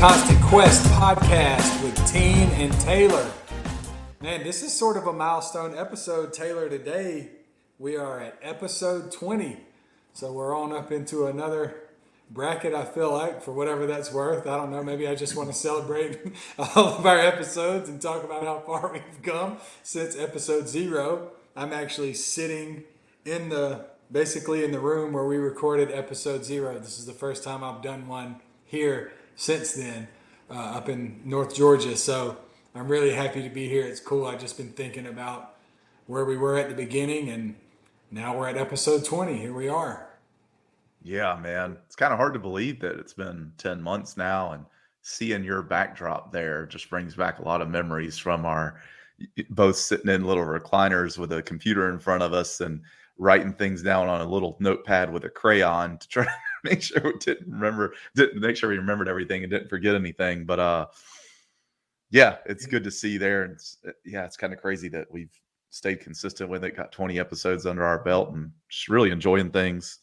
Constant Quest podcast with Tine and Taylor. Man, this is sort of a milestone episode, Taylor. Today we are at episode 20. So we're on up into another bracket, I feel like, for whatever that's worth. I don't know. Maybe I just want to celebrate all of our episodes and talk about how far we've come since episode zero. I'm actually sitting in the basically in the room where we recorded episode zero. This is the first time I've done one here since then uh, up in North Georgia. So I'm really happy to be here. It's cool. I've just been thinking about where we were at the beginning, and now we're at episode 20. Here we are. Yeah, man. It's kind of hard to believe that it's been 10 months now, and seeing your backdrop there just brings back a lot of memories from our both sitting in little recliners with a computer in front of us and writing things down on a little notepad with a crayon to try make sure we didn't remember, didn't make sure we remembered everything and didn't forget anything. But uh, yeah, it's good to see there. And it's, uh, yeah, it's kind of crazy that we've stayed consistent with it. Got 20 episodes under our belt and just really enjoying things.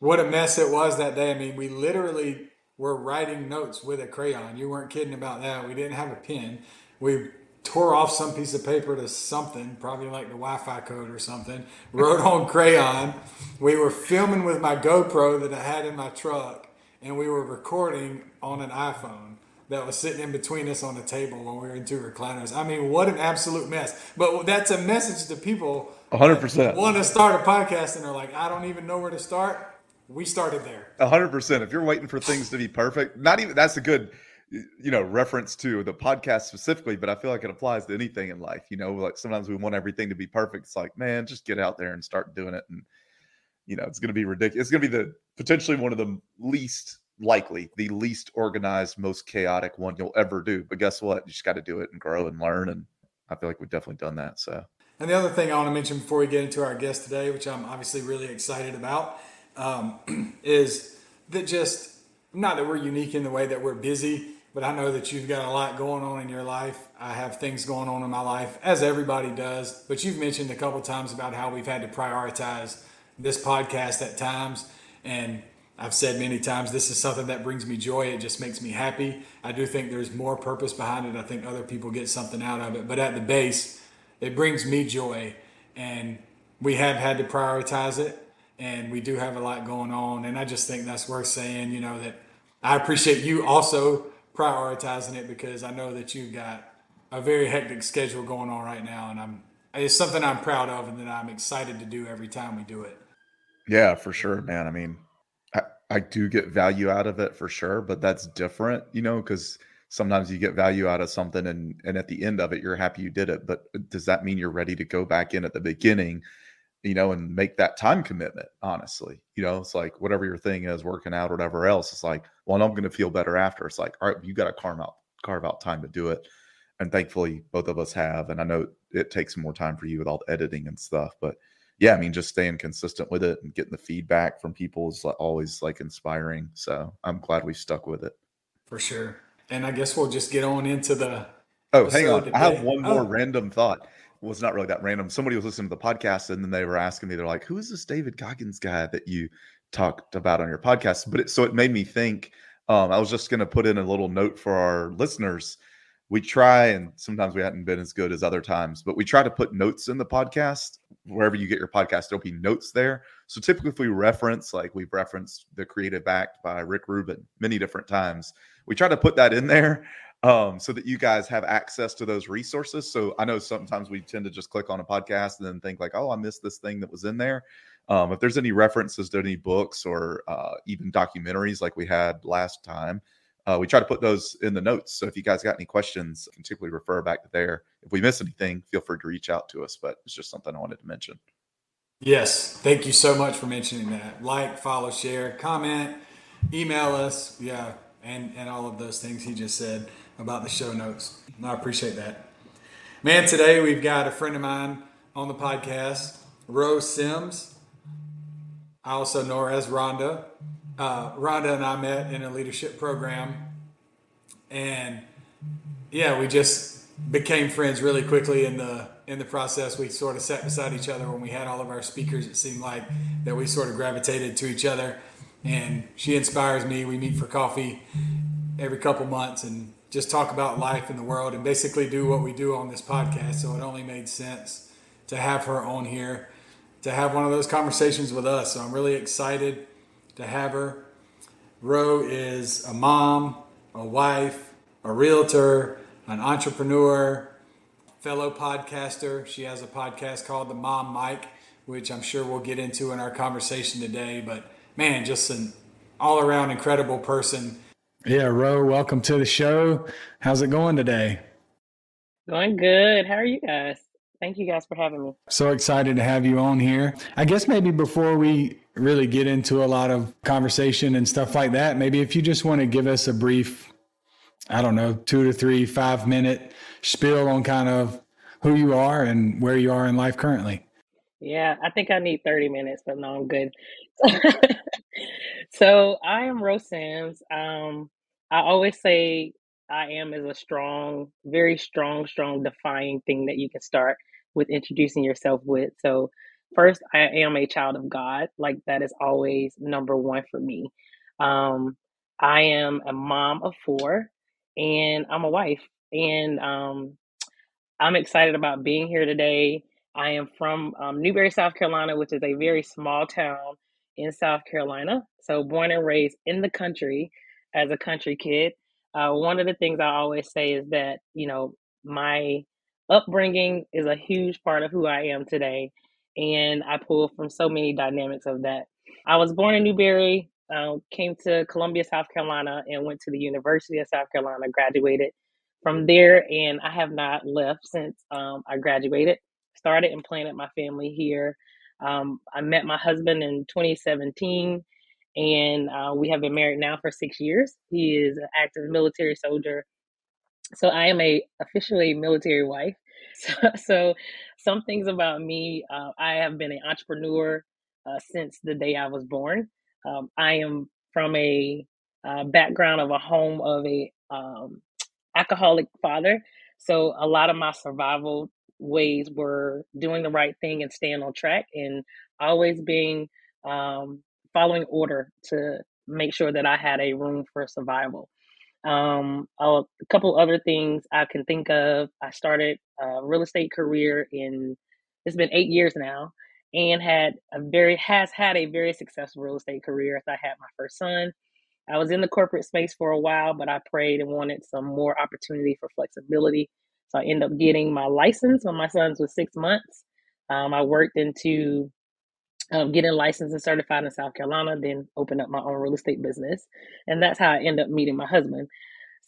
What a mess it was that day. I mean, we literally were writing notes with a crayon. You weren't kidding about that. We didn't have a pen. We tore off some piece of paper to something, probably like the Wi-Fi code or something. Wrote on crayon. We were filming with my GoPro that I had in my truck, and we were recording on an iPhone that was sitting in between us on the table when we were in two recliners. I mean, what an absolute mess! But that's a message to people. 100 percent want to start a podcast and they're like, I don't even know where to start. We started there. 100 percent. If you're waiting for things to be perfect, not even that's a good you know reference to the podcast specifically but i feel like it applies to anything in life you know like sometimes we want everything to be perfect it's like man just get out there and start doing it and you know it's going to be ridiculous it's going to be the potentially one of the least likely the least organized most chaotic one you'll ever do but guess what? You just got to do it and grow and learn and i feel like we've definitely done that so. And the other thing i want to mention before we get into our guest today which i'm obviously really excited about um, is that just not that we're unique in the way that we're busy but I know that you've got a lot going on in your life. I have things going on in my life, as everybody does. But you've mentioned a couple times about how we've had to prioritize this podcast at times. And I've said many times, this is something that brings me joy. It just makes me happy. I do think there's more purpose behind it. I think other people get something out of it. But at the base, it brings me joy. And we have had to prioritize it. And we do have a lot going on. And I just think that's worth saying, you know, that I appreciate you also prioritizing it because I know that you've got a very hectic schedule going on right now, and I'm it's something I'm proud of and that I'm excited to do every time we do it. Yeah, for sure, man. I mean, I, I do get value out of it for sure, but that's different, you know, because sometimes you get value out of something and and at the end of it you're happy you did it. But does that mean you're ready to go back in at the beginning you know, and make that time commitment, honestly. You know, it's like whatever your thing is, working out or whatever else, it's like, well, I'm gonna feel better after. It's like, all right, you gotta carve out carve out time to do it. And thankfully both of us have. And I know it takes more time for you with all the editing and stuff. But yeah, I mean, just staying consistent with it and getting the feedback from people is always like inspiring. So I'm glad we stuck with it. For sure. And I guess we'll just get on into the Oh, hang on. Today. I have one oh. more oh. random thought was not really that random. Somebody was listening to the podcast and then they were asking me, they're like, who is this David Goggins guy that you talked about on your podcast? But it, so it made me think, um, I was just going to put in a little note for our listeners. We try, and sometimes we hadn't been as good as other times, but we try to put notes in the podcast. Wherever you get your podcast, there'll be notes there. So typically, if we reference, like we've referenced the Creative Act by Rick Rubin many different times, we try to put that in there um, so that you guys have access to those resources. So I know sometimes we tend to just click on a podcast and then think like, oh, I missed this thing that was in there. Um, if there's any references to any books or uh, even documentaries like we had last time, uh, we try to put those in the notes. So if you guys got any questions, can typically refer back to there. If we miss anything, feel free to reach out to us. But it's just something I wanted to mention. Yes, thank you so much for mentioning that. Like, follow, share, comment, email us. Yeah, and and all of those things he just said about the show notes. I appreciate that. Man, today we've got a friend of mine on the podcast, Rho Sims. I also know her as Rhonda. Uh, Rhonda and I met in a leadership program, and yeah, we just became friends really quickly in the in the process. We sort of sat beside each other when we had all of our speakers. It seemed like that we sort of gravitated to each other, and she inspires me. We meet for coffee every couple months and just talk about life in the world and basically do what we do on this podcast. So it only made sense to have her on here to have one of those conversations with us. So I'm really excited to have her. Rho is a mom, a wife, a realtor, an entrepreneur, fellow podcaster. She has a podcast called The Mom Mic, which I'm sure we'll get into in our conversation today. But man, just an all around incredible person. Yeah, Rho, welcome to the show. How's it going today? Going good. How are you guys? Thank you guys for having me. So excited to have you on here. I guess maybe before we really get into a lot of conversation and stuff like that, maybe if you just want to give us a brief, I don't know, two to three, five minute spiel on kind of who you are and where you are in life currently. Yeah, I think I need 30 minutes, but no, I'm good. so I am Rho Sims. Um, I always say I am is a strong, very strong, strong defying thing that you can start with introducing yourself with. So, first, I am a child of God. Like, that is always number one for me. Um, I am a mom of four and I'm a wife. And um, I'm excited about being here today. I am from um, Newberry, South Carolina, which is a very small town in South Carolina. So, born and raised in the country as a country kid. Uh, one of the things I always say is that, you know, my upbringing is a huge part of who I am today. And I pull from so many dynamics of that. I was born in Newberry, uh, came to Columbia, South Carolina, and went to the University of South Carolina, graduated from there, and I have not left since um, I graduated. Started and planted my family here. Um, I met my husband in 2017, and uh, we have been married now for six years. He is an active military soldier so I am a officially military wife. So, so some things about me, uh, I have been an entrepreneur uh, since the day I was born. Um, I am from a uh, background of a home of a um, alcoholic father. So a lot of my survival ways were doing the right thing and staying on track and always being um, following order to make sure that I had a room for survival. Um, a couple other things I can think of. I started a real estate career in it's been eight years now, and had a very has had a very successful real estate career. As I had my first son, I was in the corporate space for a while, but I prayed and wanted some more opportunity for flexibility. So I ended up getting my license when my sons was six months. Um, I worked into um, getting licensed and certified in South Carolina, then opened up my own real estate business. And that's how I end up meeting my husband.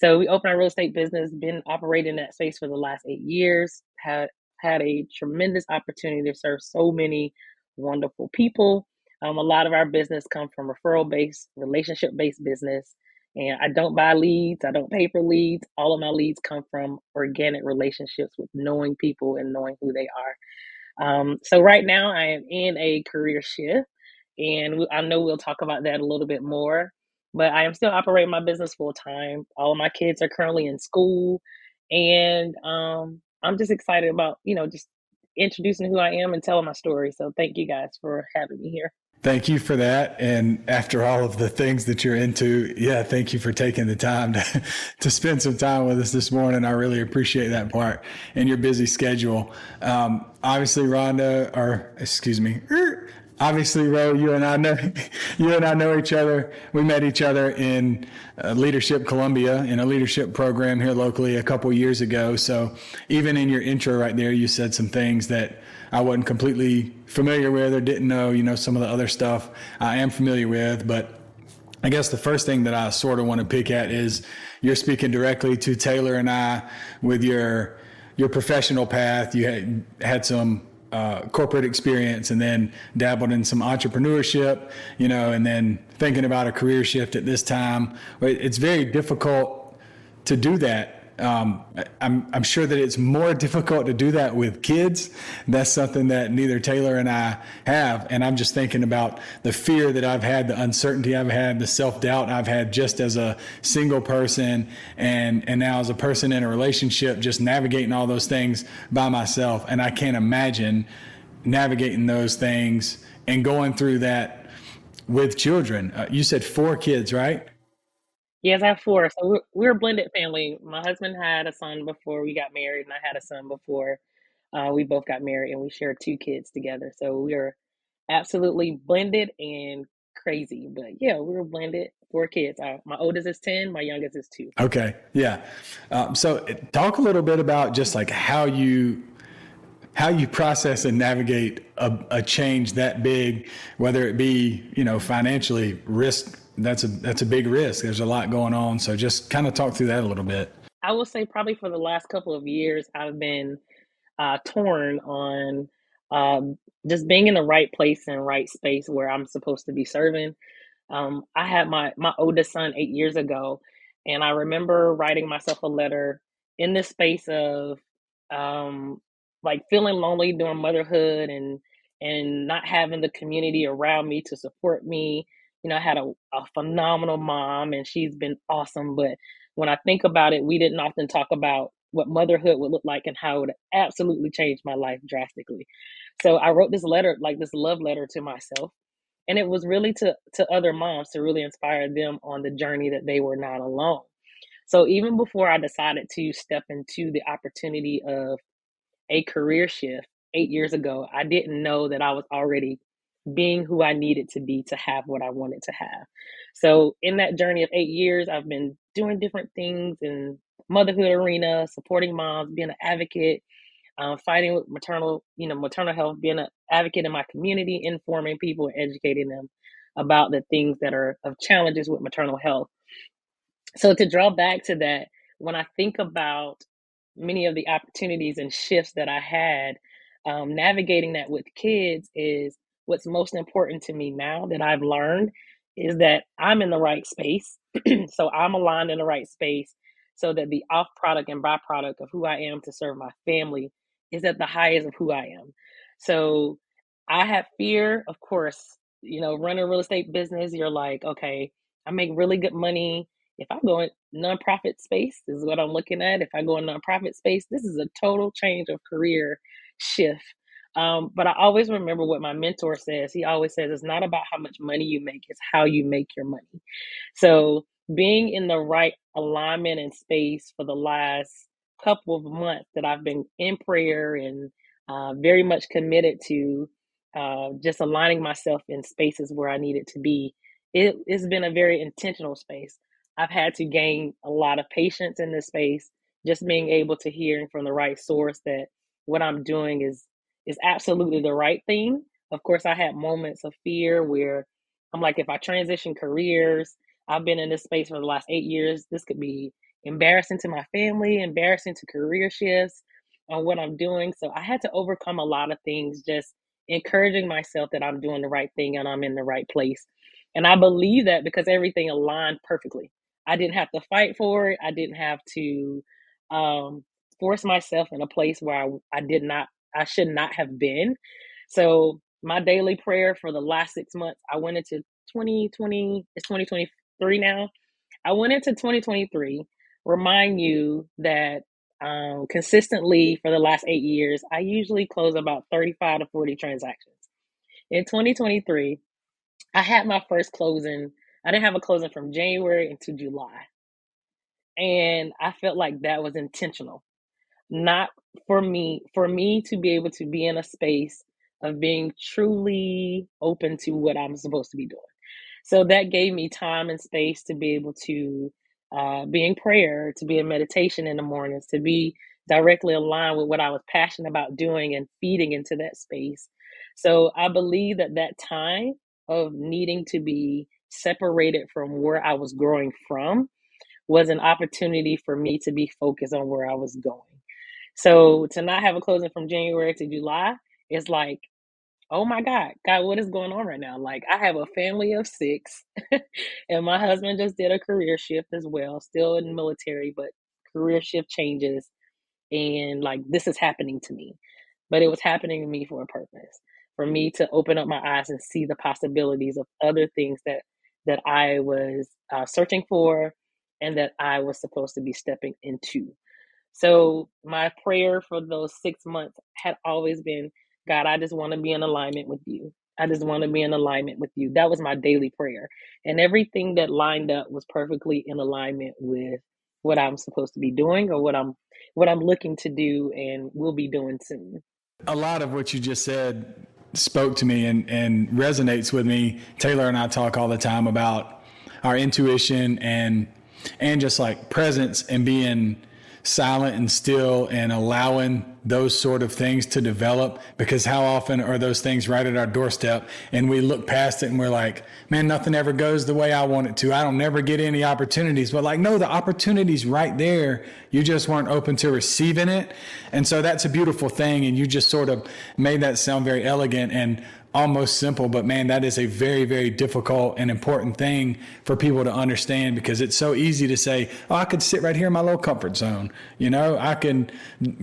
So we opened our real estate business, been operating that space for the last eight years, had had a tremendous opportunity to serve so many wonderful people. Um, a lot of our business come from referral based, relationship based business. And I don't buy leads, I don't pay for leads. All of my leads come from organic relationships with knowing people and knowing who they are. Um, so right now I am in a career shift, and I know we'll talk about that a little bit more. But I am still operating my business full time. All of my kids are currently in school, and um, I'm just excited about you know just introducing who I am and telling my story. So thank you guys for having me here. Thank you for that. And after all of the things that you're into, yeah, thank you for taking the time to, to spend some time with us this morning. I really appreciate that part in your busy schedule. Um, obviously, Rhonda, or excuse me, er, obviously, Rho, you and I know you and I know each other. We met each other in uh, Leadership Columbia in a leadership program here locally a couple years ago. So even in your intro right there, you said some things that I wasn't completely familiar with or didn't know, you know, some of the other stuff I am familiar with. But I guess the first thing that I sort of want to pick at is you're speaking directly to Taylor and I with your your professional path. You had had some uh, corporate experience and then dabbled in some entrepreneurship, you know, and then thinking about a career shift at this time. It's very difficult to do that um, I'm, I'm sure that it's more difficult to do that with kids. That's something that neither Taylor and I have. And I'm just thinking about the fear that I've had, the uncertainty I've had, the self doubt I've had just as a single person and, and now as a person in a relationship, just navigating all those things by myself. And I can't imagine navigating those things and going through that with children. Uh, you said four kids, right? Yes, I have four. So we're, we're a blended family. My husband had a son before we got married, and I had a son before uh, we both got married, and we share two kids together. So we're absolutely blended and crazy. But yeah, we were blended. Four kids. Uh, my oldest is ten. My youngest is two. Okay, yeah. Um, so talk a little bit about just like how you how you process and navigate a, a change that big, whether it be you know financially risk. That's a that's a big risk. There's a lot going on. So just kind of talk through that a little bit. I will say probably for the last couple of years, I've been uh, torn on um, just being in the right place and right space where I'm supposed to be serving. Um, I had my my oldest son eight years ago, and I remember writing myself a letter in this space of um, like feeling lonely during motherhood and and not having the community around me to support me. You know, I had a, a phenomenal mom and she's been awesome. But when I think about it, we didn't often talk about what motherhood would look like and how it would absolutely change my life drastically. So I wrote this letter, like this love letter to myself. And it was really to, to other moms to really inspire them on the journey that they were not alone. So even before I decided to step into the opportunity of a career shift eight years ago, I didn't know that I was already being who I needed to be to have what I wanted to have. So in that journey of eight years, I've been doing different things in motherhood arena, supporting moms, being an advocate, um, fighting with maternal, you know, maternal health, being an advocate in my community, informing people educating them about the things that are of challenges with maternal health. So to draw back to that, when I think about many of the opportunities and shifts that I had, um, navigating that with kids is what's most important to me now that I've learned is that I'm in the right space. so I'm aligned in the right space so that the off product and byproduct of who I am to serve my family is at the highest of who I am. So I have fear, of course, you know, running a real estate business, you're like, okay, I make really good money. If I go in nonprofit space, this is what I'm looking at. If I go in nonprofit space, this is a total change of career shift. Um, but I always remember what my mentor says. He always says it's not about how much money you make, it's how you make your money. So being in the right alignment and space for the last couple of months that I've been in prayer and uh, very much committed to uh, just aligning myself in spaces where I needed to be. It, it's been a very intentional space. I've had to gain a lot of patience in this space, just being able to hear from the right source that what I'm doing is is absolutely the right thing. Of course, I had moments of fear where I'm like, if I transition careers, I've been in this space for the last eight years. This could be embarrassing to my family, embarrassing to career shifts on what I'm doing. So I had to overcome a lot of things, just encouraging myself that I'm doing the right thing and I'm in the right place. And I believe that because everything aligned perfectly. I didn't have to fight for it. I didn't have to um, force myself in a place where I, I did not, I should not have been. So my daily prayer for the last six months, I went into 2020, it's 2023 now. I went into 2023 remind you that um, consistently for the last eight years, I usually close about 35 to 40 transactions. In 2023, I had my first closing. I didn't have a closing from January into July. And I felt like that was intentional. Not for me, for me to be able to be in a space of being truly open to what I'm supposed to be doing. So that gave me time and space to be able to uh, in prayer, to be in meditation in the mornings, to be directly aligned with what I was passionate about doing and feeding into that space. So I believe that that time of needing to be separated from where I was growing from was an opportunity for me to be focused on where I was going. So to not have a closing from January to July is like oh my God, God, what is going on right now? Like, I have a family of six, and my husband just did a career shift as well, still in the military, but career shift changes. And like, this is happening to me, but it was happening to me for a purpose for me to open up my eyes and see the possibilities of other things that that I was uh, searching for and that I was supposed to be stepping into. So my prayer for those six months had always been God, I just want to be in alignment with you. I just want to be in alignment with you. That was my daily prayer. And everything that lined up was perfectly in alignment with what I'm supposed to be doing or what I'm what I'm looking to do and will be doing soon. A lot of what you just said spoke to me and, and resonates with me. Taylor and I talk all the time about our intuition and and just like presence and being silent and still and allowing those sort of things to develop because how often are those things right at our doorstep and we look past it and we're like man nothing ever goes the way i want it to. I don't never get any opportunities. But like no the opportunities right there. You just weren't open to receiving it. And so that's a beautiful thing and you just sort of made that sound very elegant. And almost simple, but man, that is a very, very difficult and important thing for people to understand because it's so easy to say, oh, I could sit right here in my little comfort zone. You know, I can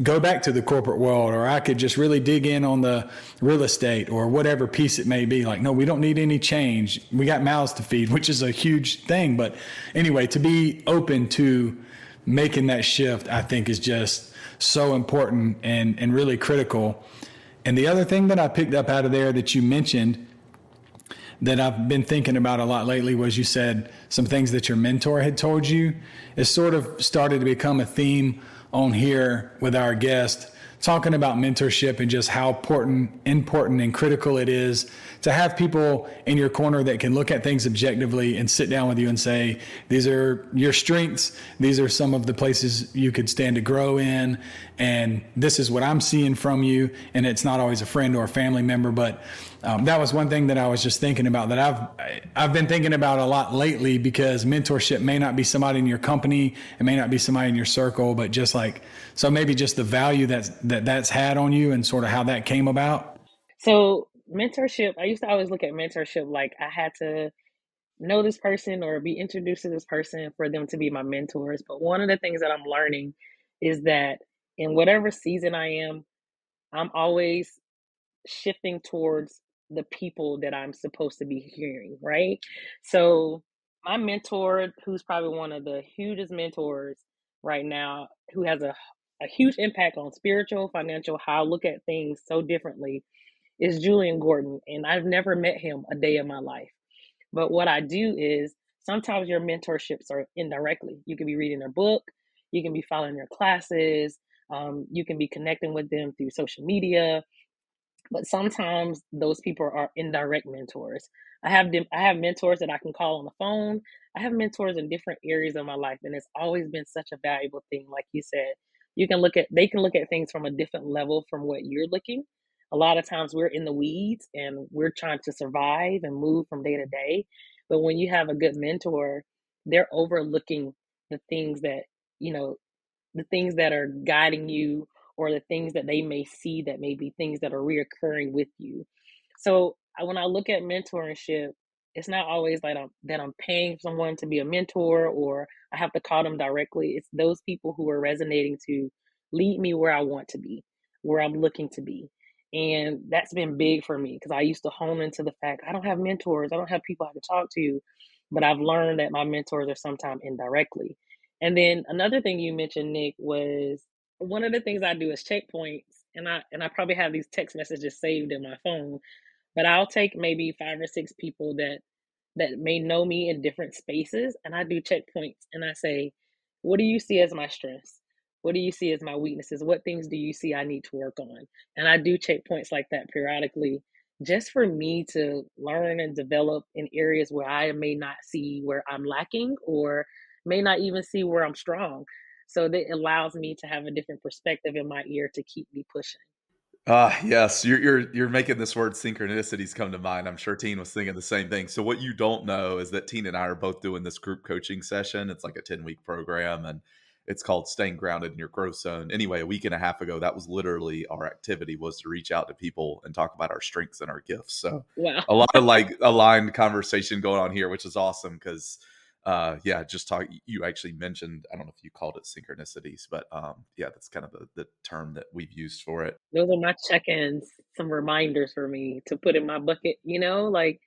go back to the corporate world or I could just really dig in on the real estate or whatever piece it may be. Like, no, we don't need any change. We got mouths to feed, which is a huge thing. But anyway, to be open to making that shift, I think is just so important and, and really critical and the other thing that I picked up out of there that you mentioned that I've been thinking about a lot lately was you said some things that your mentor had told you. It sort of started to become a theme on here with our guest talking about mentorship and just how important, important and critical it is to have people in your corner that can look at things objectively and sit down with you and say, these are your strengths. These are some of the places you could stand to grow in. And this is what I'm seeing from you. And it's not always a friend or a family member, but um, that was one thing that I was just thinking about that I've I've been thinking about a lot lately because mentorship may not be somebody in your company, it may not be somebody in your circle, but just like so maybe just the value that's that that's had on you and sort of how that came about. So mentorship, I used to always look at mentorship like I had to know this person or be introduced to this person for them to be my mentors. But one of the things that I'm learning is that in whatever season I am, I'm always shifting towards the people that I'm supposed to be hearing, right? So my mentor, who's probably one of the hugest mentors right now, who has a, a huge impact on spiritual, financial, how I look at things so differently, is Julien Gordon. And I've never met him a day in my life. But what I do is sometimes your mentorships are indirectly. You can be reading their book, you can be following their classes, um, you can be connecting with them through social media, but sometimes those people are indirect mentors. I have them, I have mentors that I can call on the phone. I have mentors in different areas of my life, and it's always been such a valuable thing. Like you said, you can look at they can look at things from a different level from what you're looking. A lot of times we're in the weeds and we're trying to survive and move from day to mm-hmm. day. But when you have a good mentor, they're overlooking the things that, you know, the things that are guiding you or the things that they may see that may be things that are reoccurring with you. So when I look at mentorship, it's not always like I'm, that I'm paying someone to be a mentor or I have to call them directly. It's those people who are resonating to lead me where I want to be, where I'm looking to be. And that's been big for me because I used to hone into the fact I don't have mentors, I don't have people I can talk to, but I've learned that my mentors are sometimes indirectly. And then another thing you mentioned, Nick, was one of the things I do is checkpoints, and I and I probably have these text messages saved in my phone, but I'll take maybe five or six people that that may know me in different spaces, and I do checkpoints, and I say, "What do you see as my strengths? What do you see as my weaknesses? What things do you see I need to work on?" And I do checkpoints like that periodically, just for me to learn and develop in areas where I may not see where I'm lacking or may not even see where I'm strong. So that allows me to have a different perspective in my ear to keep me pushing. Ah, uh, yes, you're you're you're making this word synchronicities come to mind. I'm sure Tine was thinking the same thing. So what you don't know is that Tine and I are both doing this group coaching session. It's like a 10 week program, and it's called Staying Grounded in Your Growth Zone. Anyway, a week and a half ago, that was literally our activity was to reach out to people and talk about our strengths and our gifts. So wow. a lot of like aligned conversation going on here, which is awesome because uh, yeah, just talk. You actually mentioned, I don't know if you called it synchronicities, but um, yeah, that's kind of the, the term that we've used for it. Those are my check ins, some reminders for me to put in my bucket. You know, like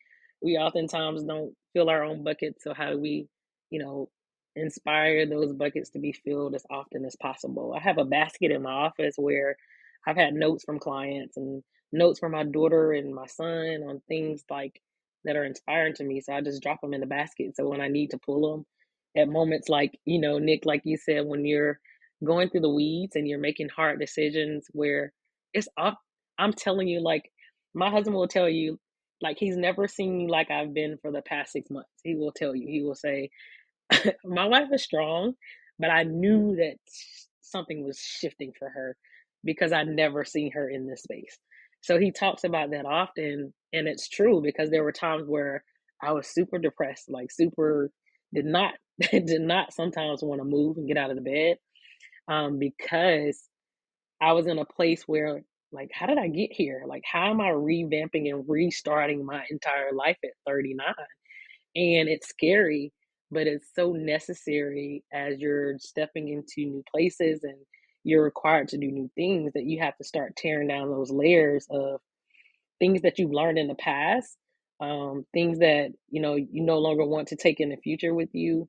we oftentimes don't fill our own bucket. So, how do we, you know, inspire those buckets to be filled as often as possible? I have a basket in my office where I've had notes from clients and notes from my daughter and my son on things like that are inspiring to me. So I just drop them in the basket. So when I need to pull them at moments like, you know, Nick, like you said, when you're going through the weeds and you're making hard decisions where it's up, I'm telling you, like, my husband will tell you, like, he's never seen me like I've been for the past six months. He will tell you, he will say, my wife is strong, but I knew that something was shifting for her because I'd never seen her in this space. So he talks about that often, and it's true because there were times where I was super depressed, like super did not did not sometimes want to move and get out of the bed um, because I was in a place where like how did I get here? Like how am I revamping and restarting my entire life at 39? And it's scary, but it's so necessary as you're stepping into new places and you're required to do new things that you have to start tearing down those layers of things that you've learned in the past um, things that you know you no longer want to take in the future with you.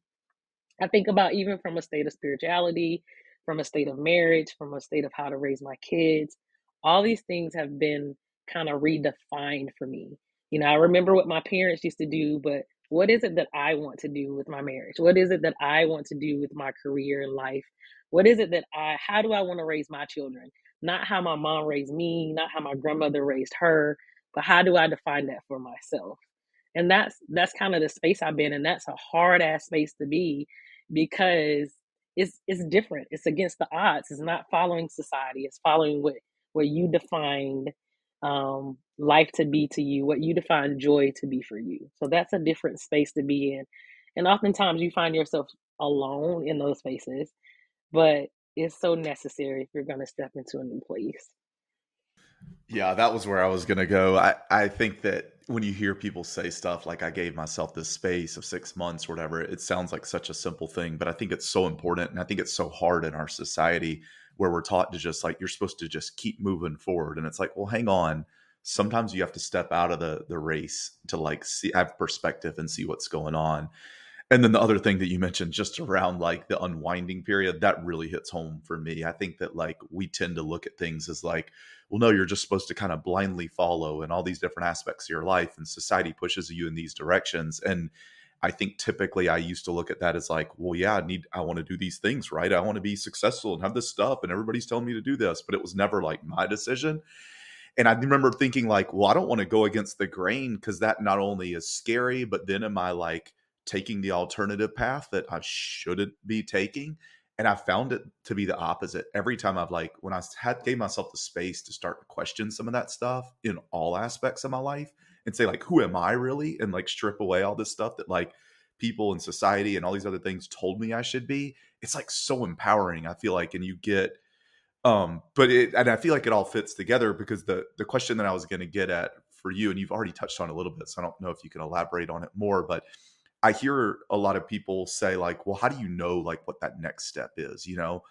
I think about even from a state of spirituality from a state of marriage from a state of how to raise my kids all these things have been kind of redefined for me. You know i remember what my parents used to do but what is it that i want to do with my marriage what is it that i want to do with my career and life what is it that I, how do I want to raise my children? Not how my mom raised me, not how my grandmother raised her, but how do I define that for myself? And that's that's kind of the space I've been in. That's a hard ass space to be because it's it's different. It's against the odds. It's not following society. It's following what what you defined um, life to be to you, what you define joy to be for you. So that's a different space to be in. And oftentimes you find yourself alone in those spaces but it's so necessary if you're going to step into a new place. Yeah, that was where I was going to go. I, I think that when you hear people say stuff like I gave myself this space of six months or whatever, it sounds like such a simple thing, but I think it's so important. And I think it's so hard in our society where we're taught to just like, you're supposed to just keep moving forward. And it's like, well, hang on. Sometimes you have to step out of the, the race to like see, have perspective and see what's going on and then the other thing that you mentioned just around like the unwinding period that really hits home for me i think that like we tend to look at things as like well no you're just supposed to kind of blindly follow in all these different aspects of your life and society pushes you in these directions and i think typically i used to look at that as like well yeah i need i want to do these things right i want to be successful and have this stuff and everybody's telling me to do this but it was never like my decision and I remember thinking like, well, I don't want to go against the grain because that not only is scary, but then am I like taking the alternative path that I shouldn't be taking. And I found it to be the opposite. Every time I've like, when I had gave myself the space to start to question some of that stuff in all aspects of my life and say, like, who am I really? And like strip away all this stuff that like people in society and all these other things told me I should be. It's like so empowering. I feel like, and you get, um, but it, and I feel like it all fits together because the the question that I was going to get at for you, and you've already touched on a little bit, so I don't know if you can elaborate on it more, but I hear a lot of people say like, well, how do you know like what that next step is, you know?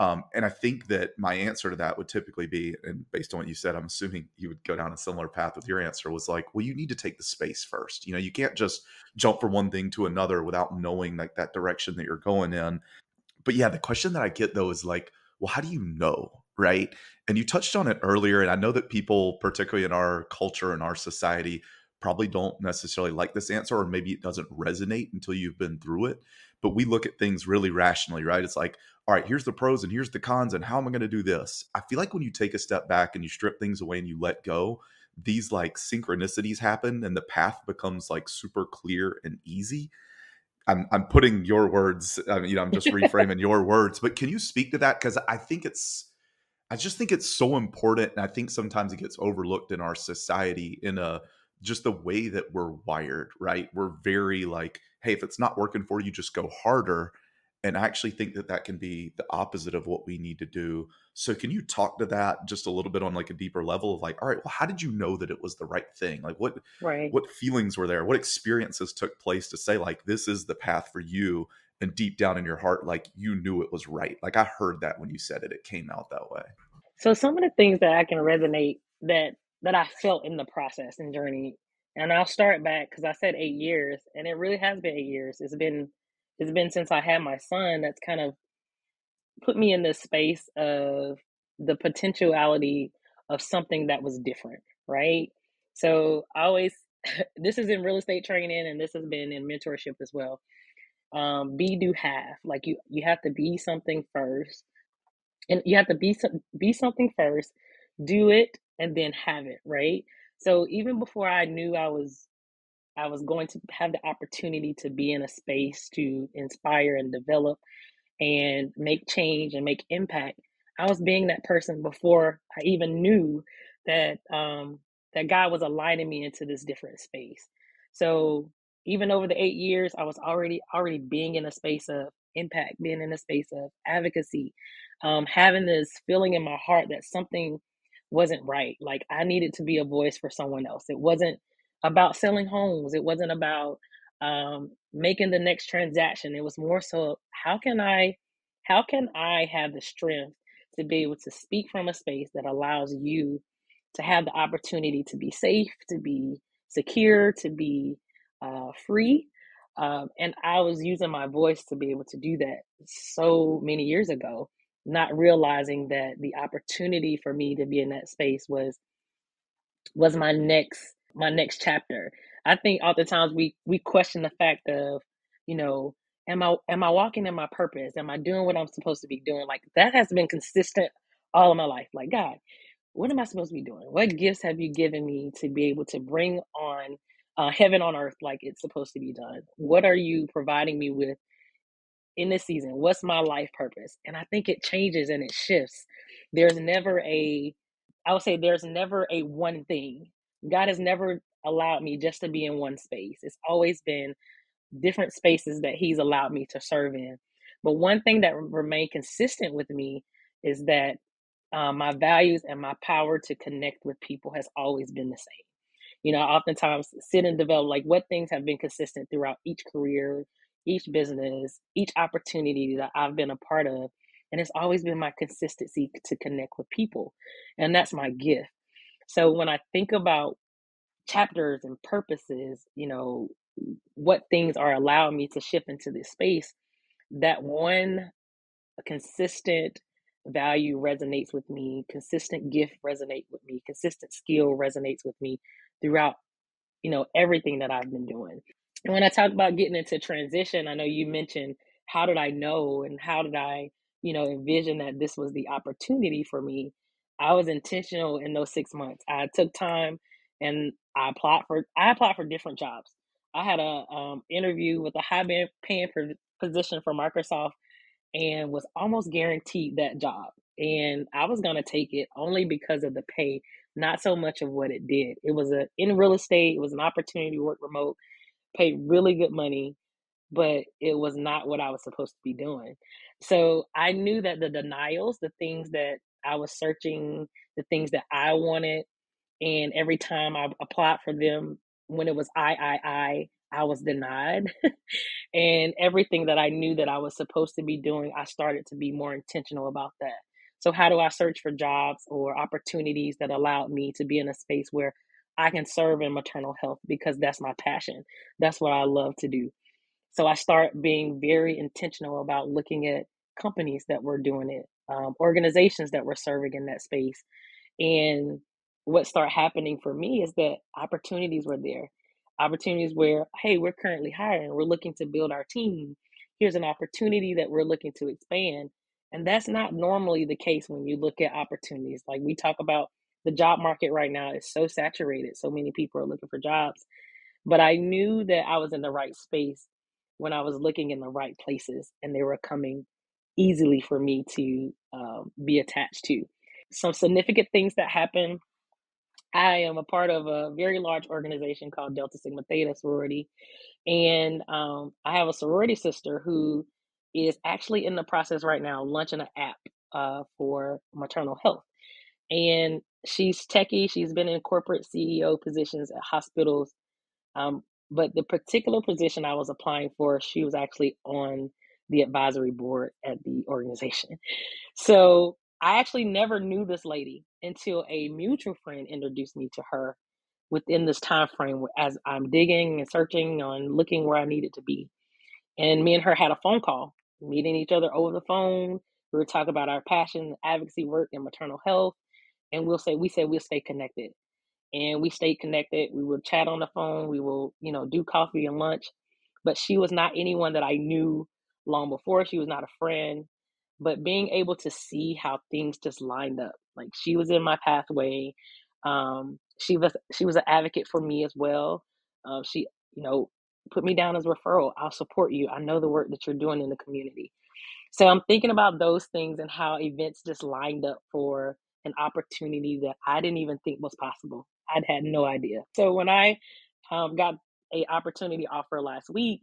Um, and I think that my answer to that would typically be, and based on what you said, I'm assuming you would go down a similar path with your answer was like, well, you need to take the space first. You know, you can't just jump from one thing to another without knowing like that direction that you're going in. But yeah, the question that I get though is like, well, how do you know? Right. And you touched on it earlier. And I know that people, particularly in our culture and our society, probably don't necessarily like this answer, or maybe it doesn't resonate until you've been through it. But we look at things really rationally, right? It's like, all right, here's the pros and here's the cons, and how am I going to do this? I feel like when you take a step back and you strip things away and you let go, these like synchronicities happen and the path becomes like super clear and easy. I'm, I'm putting your words, I mean, you know, I'm just reframing your words, but can you speak to that? Because I think it's, I just think it's so important. And I think sometimes it gets overlooked in our society in a just the way that we're wired, right? We're very like, hey, if it's not working for you, just go harder. And I actually think that that can be the opposite of what we need to do. So, can you talk to that just a little bit on like a deeper level of like, all right, well, how did you know that it was the right thing? Like, what right. what feelings were there? What experiences took place to say like this is the path for you? And deep down in your heart, like you knew it was right. Like I heard that when you said it, it came out that way. So, some of the things that I can resonate that that I felt in the process and journey. And I'll start back because I said eight years, and it really has been eight years. It's been it's been since I had my son that's kind of put me in this space of the potentiality of something that was different, right? So I always this is in real estate training and this has been in mentorship as well. Um, be do have like you you have to be something first, and you have to be some be something first, do it, and then have it, right? So even before I knew I was I was going to have the opportunity to be in a space to inspire and develop and make change and make impact. I was being that person before I even knew that um, that God was aligning me into this different space. So even over the eight years, I was already already being in a space of impact, being in a space of advocacy, um, having this feeling in my heart that something wasn't right. Like I needed to be a voice for someone else. It wasn't about selling homes. It wasn't about um, making the next transaction. It was more so how can I how can I have the strength to be able to speak from a space that allows you to have the opportunity to be safe, to be secure, to be uh, free. Um, and I was using my voice to be able to do that so many years ago, not realizing that the opportunity for me to be in that space was was my next my next chapter. I think oftentimes we we question the fact of, you know, am I am I walking in my purpose? Am I doing what I'm supposed to be doing? Like that has been consistent all of my life. Like God, what am I supposed to be doing? What gifts have you given me to be able to bring on uh, heaven on earth like it's supposed to be done? What are you providing me with in this season? What's my life purpose? And I think it changes and it shifts. There's never a, I would say, there's never a one thing. God has never allowed me just to be in one space. It's always been different spaces that He's allowed me to serve in. But one thing that remained consistent with me is that um, my values and my power to connect with people has always been the same. You know, oftentimes sit and develop like what things have been consistent throughout each career, each business, each opportunity that I've been a part of. And it's always been my consistency to connect with people. And that's my gift. So when I think about chapters and purposes, you know, what things are allowing me to shift into this space, that one consistent value resonates with me, consistent gift resonates with me, consistent skill resonates with me throughout, you know, everything that I've been doing. And when I talk about getting into transition, I know you mentioned how did I know and how did I, you know, envision that this was the opportunity for me. I was intentional in those six months. I took time and I applied for I applied for different jobs. I had a um, interview with a high paying position for Microsoft and was almost guaranteed that job. And I was going to take it only because of the pay, not so much of what it did. It was a in real estate, it was an opportunity to work remote, paid really good money, but it was not what I was supposed to be doing. So I knew that the denials, the things that I was searching, the things that I wanted, and every time I applied for them, when it was I, I, I, I was denied. and everything that I knew that I was supposed to be doing, I started to be more intentional about that. So, how do I search for jobs or opportunities that allowed me to be in a space where I can serve in maternal health because that's my passion? That's what I love to do. So, I start being very intentional about looking at companies that were doing it, um, organizations that were serving in that space. And what started happening for me is that opportunities were there opportunities where, hey, we're currently hiring, we're looking to build our team. Here's an opportunity that we're looking to expand. And that's not normally the case when you look at opportunities. Like we talk about the job market right now is so saturated, so many people are looking for jobs. But I knew that I was in the right space when I was looking in the right places and they were coming easily for me to um, be attached to. Some significant things that happened I am a part of a very large organization called Delta Sigma Theta Sorority. And um, I have a sorority sister who is actually in the process right now launching an app uh, for maternal health. And she's techie, she's been in corporate CEO positions at hospitals. Um, but the particular position I was applying for, she was actually on the advisory board at the organization. So I actually never knew this lady until a mutual friend introduced me to her within this time frame as I'm digging and searching and looking where I needed to be. And me and her had a phone call, meeting each other over the phone, We were talking about our passion, advocacy work, and maternal health. And we'll say, we said we'll stay connected. And we stayed connected. We would chat on the phone. We will, you know, do coffee and lunch. But she was not anyone that I knew long before. She was not a friend. But being able to see how things just lined up, like she was in my pathway. Um, she was she was an advocate for me as well. Um, she, you know, put me down as referral. I'll support you. I know the work that you're doing in the community. So I'm thinking about those things and how events just lined up for an opportunity that I didn't even think was possible. I'd had no idea. So when I um, got a opportunity offer last week,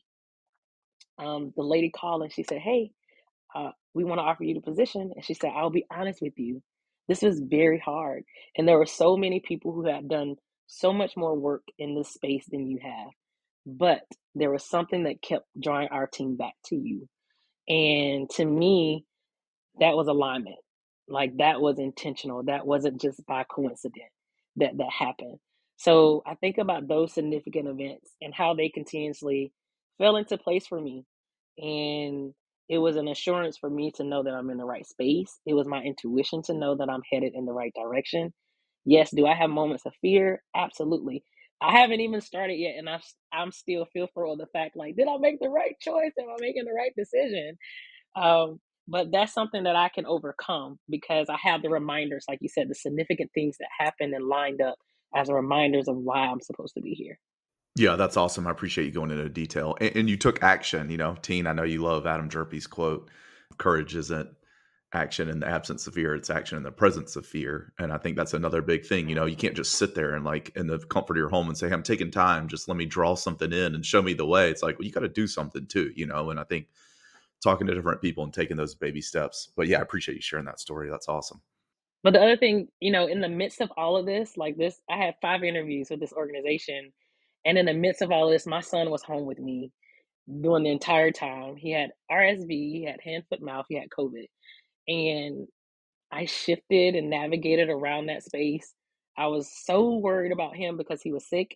um, the lady called and she said, "Hey, uh, we want to offer you the position." And she said, "I'll be honest with you, this was very hard, and there were so many people who had done so much more work in this space than you have, but there was something that kept drawing our team back to you." And to me, that was alignment. Like that was intentional. That wasn't just by coincidence that that happened. So I think about those significant events and how they continuously fell into place for me. And it was an assurance for me to know that I'm in the right space. It was my intuition to know that I'm headed in the right direction. Yes, do I have moments of fear? Absolutely. I haven't even started yet, and I'm I'm still fearful of the fact like, did I make the right choice? Am I making the right decision? Um, but that's something that I can overcome because I have the reminders, like you said, the significant things that happened and lined up as reminders of why I'm supposed to be here. Yeah, that's awesome. I appreciate you going into detail. And, and you took action, you know, Tine, I know you love Adam Jerpy's quote, courage isn't action in the absence of fear it's action in the presence of fear and i think that's another big thing you know you can't just sit there and like in the comfort of your home and say hey, i'm taking time just let me draw something in and show me the way it's like well you got to do something too you know and i think talking to different people and taking those baby steps but yeah i appreciate you sharing that story that's awesome but the other thing you know in the midst of all of this like this i had five interviews with this organization and in the midst of all this my son was home with me during the entire time he had rsv he had hand foot mouth he had covid and I shifted and navigated around that space. I was so worried about him because he was sick,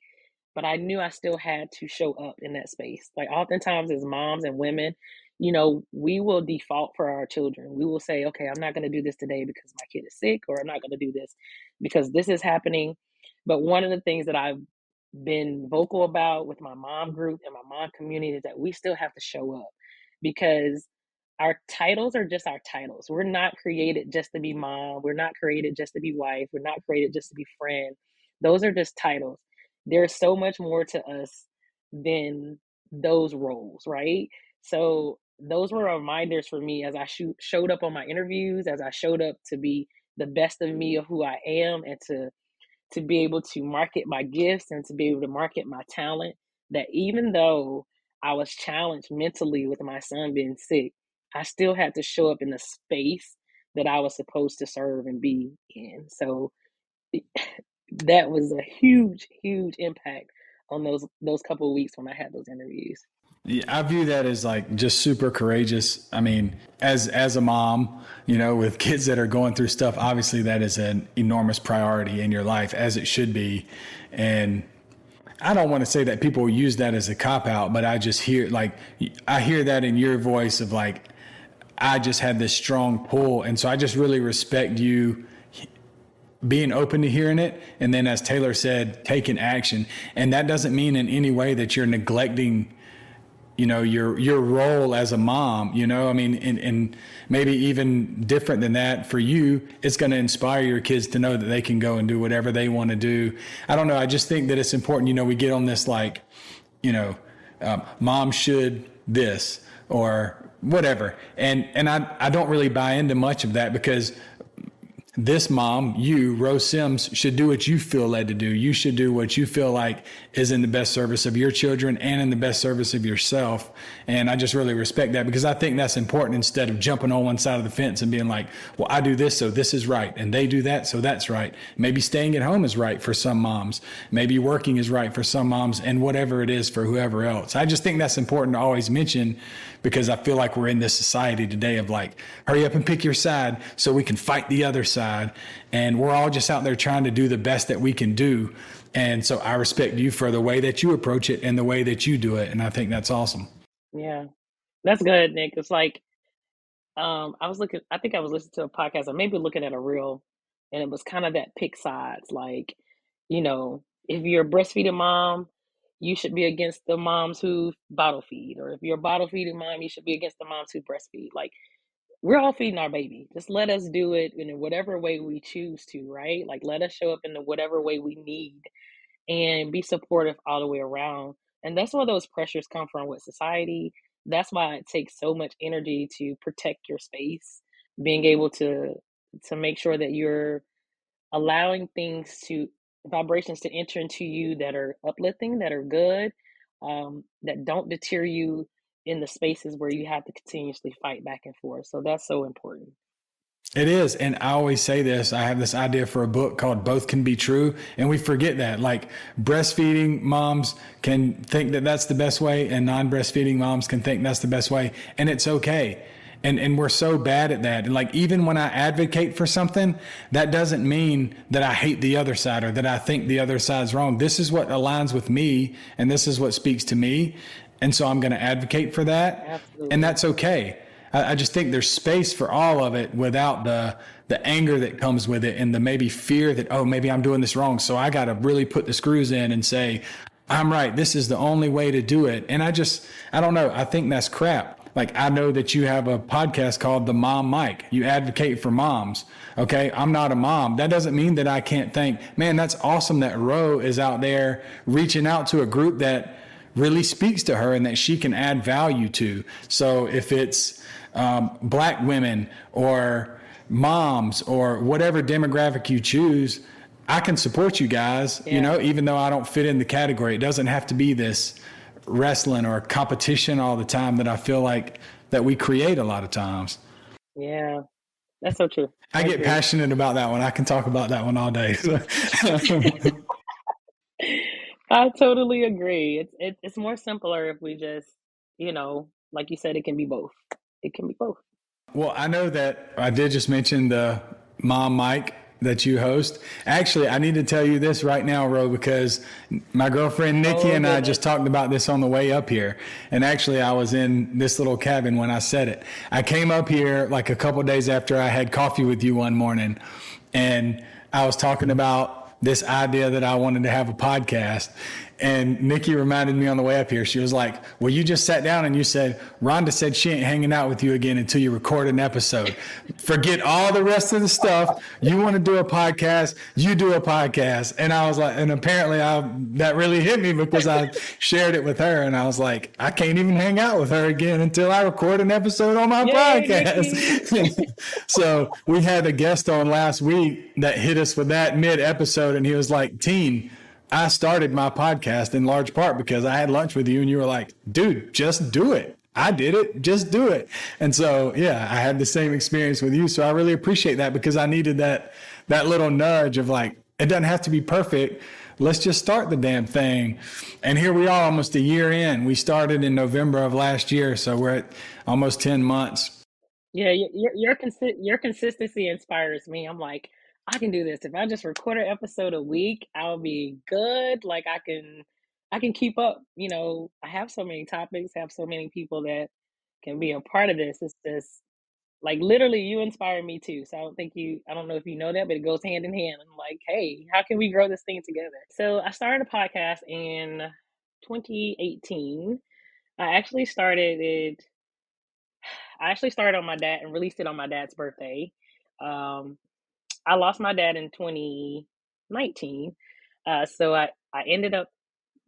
but I knew I still had to show up in that space. Like oftentimes as moms and women, you know, we will default for our children. We will say, okay, I'm not going to do this today because my kid is sick, or I'm not going to do this because this is happening. But one of the things that I've been vocal about with my mom group and my mom community is that we still have to show up because our titles are just our titles. We're not created just to be mom. We're not created just to be wife. We're not created just to be friend. Those are just titles. There's so much more to us than those roles, right? So those were reminders for me as I shoot, showed up on my interviews, as I showed up to be the best of me mm-hmm. of who I am, and to to be able to market my gifts and to be able to market my talent. That even though I was challenged mentally with my son being sick, I still had to show up in the space that I was supposed to serve and be in. So that was a huge, huge impact on those those couple of weeks when I had those interviews. Yeah, I view that as like just super courageous. I mean, as as a mom, you know, with kids that are going through stuff, obviously that is an enormous priority in your life, as it should be. And I don't want to say that people use that as a cop out, but I just hear like I hear that in your voice of like I just had this strong pull. And so I just really respect you being open to hearing it. And then, as Taylor said, taking action. And that doesn't mean in any way that you're neglecting you know your your role as a mom you know i mean and, and maybe even different than that for you it's going to inspire your kids to know that they can go and do whatever they want to do i don't know i just think that it's important you know we get on this like you know um, mom should this or whatever. And and I I don't really buy into much of that because this mom, you, Rho Sims, should do what you feel led to do. You should do what you feel like is in the best service of your children and in the best service of yourself. And I just really respect that because I think that's important instead of jumping on one side of the fence and being like, well, I do this, so this is right. And they do that, so that's right. Maybe staying at home is right for some moms. Maybe working is right for some moms and whatever it is for whoever else. I just think that's important to always mention because I feel like we're in this society today of like, hurry up and pick your side so we can fight the other side. And we're all just out there trying to do the best that we can do. And so I respect you for the way that you approach it and the way that you do it. And I think that's awesome. Yeah, that's good, Nick. It's like Um, I was looking. I think I was listening to a podcast, or maybe looking at a reel, and it was kind of that pick sides. Like, you know, if you're a breastfeeding mom, you should be against the moms who bottle feed, or if you're a bottle feeding mom, you should be against the moms who breastfeed. Like, we're all feeding our baby. Just let us do it in whatever way we choose to, right? Like, let us show up in the whatever way we need, and be supportive all the way around. And that's where those pressures come from with society. That's why it takes so much energy to protect your space, being able to to make sure that you're allowing things to vibrations to enter into you that are uplifting, that are good, um, that don't deter you in the spaces where you have to continuously fight back and forth. So that's so important. It is. And I always say this I have this idea for a book called Both Can Be True. And we forget that. Like breastfeeding moms can think that that's the best way, and non breastfeeding moms can think that's the best way. And it's okay. And, and we're so bad at that. And like, even when I advocate for something, that doesn't mean that I hate the other side or that I think the other side's wrong. This is what aligns with me, and this is what speaks to me. And so I'm going to advocate for that. Absolutely. And that's okay I, I just think there's space for all of it without the the anger that comes with it and the maybe fear that oh maybe I'm doing this wrong. So I got to really put the screws in and say I'm right. This is the only way to do it. And I just I don't know. I think that's crap. Like I know that you have a podcast called The Mom Mic. You advocate for moms. Okay, I'm not a mom. That doesn't mean that I can't think, man, that's awesome that Rho is out there reaching out to a group that really speaks to her and that she can add value to. So if it's um, black women or moms or whatever demographic you choose, I can support you guys, yeah. you know, even though I don't fit in the category. It doesn't have to be this wrestling or competition all the time that I feel like that we create a lot of times. Yeah. That's so true. I, I get agree. passionate about that one. I can talk about that one all day. I totally agree. It's it, it's more simpler if we just, you know, like you said, it can be both it can be both. Well, I know that I did just mention the mom mic that you host. Actually, I need to tell you this right now, Rho, because my girlfriend Nikki oh, and I just talked about this on the way up here. And actually, I was in this little cabin when I said it. I came up here like a couple days after I had coffee with you one morning, and I was talking about this idea that I wanted to have a podcast. And Nikki reminded me on the way up here, she was like, Well, you just sat down and you said, Rhonda said she ain't hanging out with you again until you record an episode. Forget all the rest of the stuff. You want to do a podcast, you do a podcast. And I was like, and apparently I that really hit me because I shared it with her and I was like, I can't even hang out with her again until I record an episode on my Yay, podcast. so we had a guest on last week that hit us with that mid episode and he was like, Tine, I started my podcast in large part because I had lunch with you and you were like, dude, just do it. I did it. Just do it. And so, yeah, I had the same experience with you. So I really appreciate that because I needed that, that little nudge of like, it doesn't have to be perfect. Let's just start the damn thing. And here we are almost a year in. We started in November of last year. So we're at almost 10 months. Yeah, your your, consi- your consistency inspires me. I'm like, I can do this. If I just record an episode a week, I'll be good. Like I can I can keep up. You know, I have so many topics, have so many people that can be a part of this. It's just like literally you inspire me too. So I don't think you I don't know if you know that, but it goes hand in hand. I'm like, hey, how can we grow this thing together? So I started a podcast in 2018. I actually started it I actually started on my dad and released it on my dad's birthday. Um, I lost my dad in 2019. Uh, so I, I ended up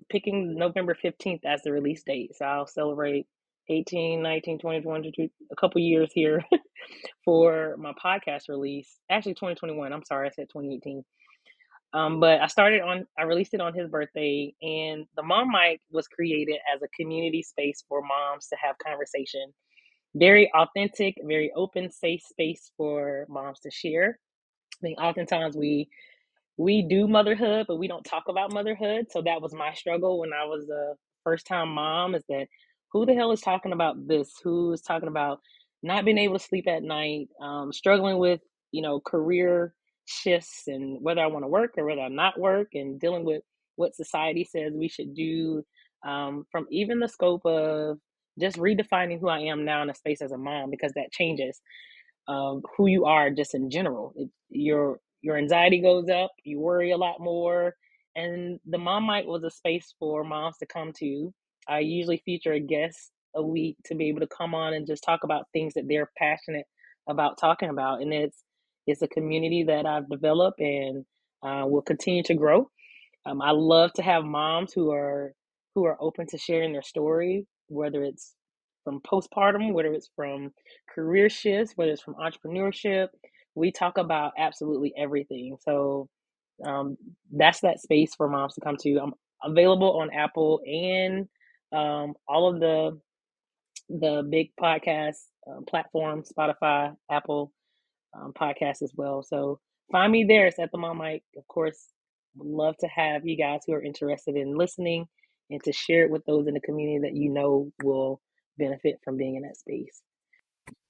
picking November 15th as the release date. So I'll celebrate 18, 19, 20, 22, a couple years here for my podcast release. Actually, 2021. I'm sorry, I said 2018. Um, but I started on, I released it on his birthday, and the Mom Mic was created as a community space for moms to have conversation. Very authentic, very open, safe space for moms to share Think oftentimes we we do motherhood, but we don't talk about motherhood. So that was my struggle when I was a first time mom is that who the hell is talking about this? Who is talking about not being able to sleep at night, um, struggling with, you know, career shifts and whether I want to work or whether I'm not work and dealing with what society says we should do um, from even the scope of just redefining who I am now in a space as a mom because that changes um, who you are just in general. It, your your anxiety goes up, you worry a lot more, and the Mom Mic was a space for moms to come to. I usually feature a guest a week to be able to come on and just talk about things that they're passionate about talking about, and it's it's a community that I've developed and uh, will continue to grow. Um, I love to have moms who are who are open to sharing their story, whether it's from postpartum, whether it's from career shifts, whether it's from entrepreneurship. We talk about absolutely everything. So um, that's that space for moms to come to. I'm available on Apple and um, all of the the big podcast uh, platforms, Spotify, Apple um, podcasts as well. So find me there. It's at the Mom Mic. Of course, would love to have you guys who are interested in listening and to share it with those in the community that you know will benefit from being in that space.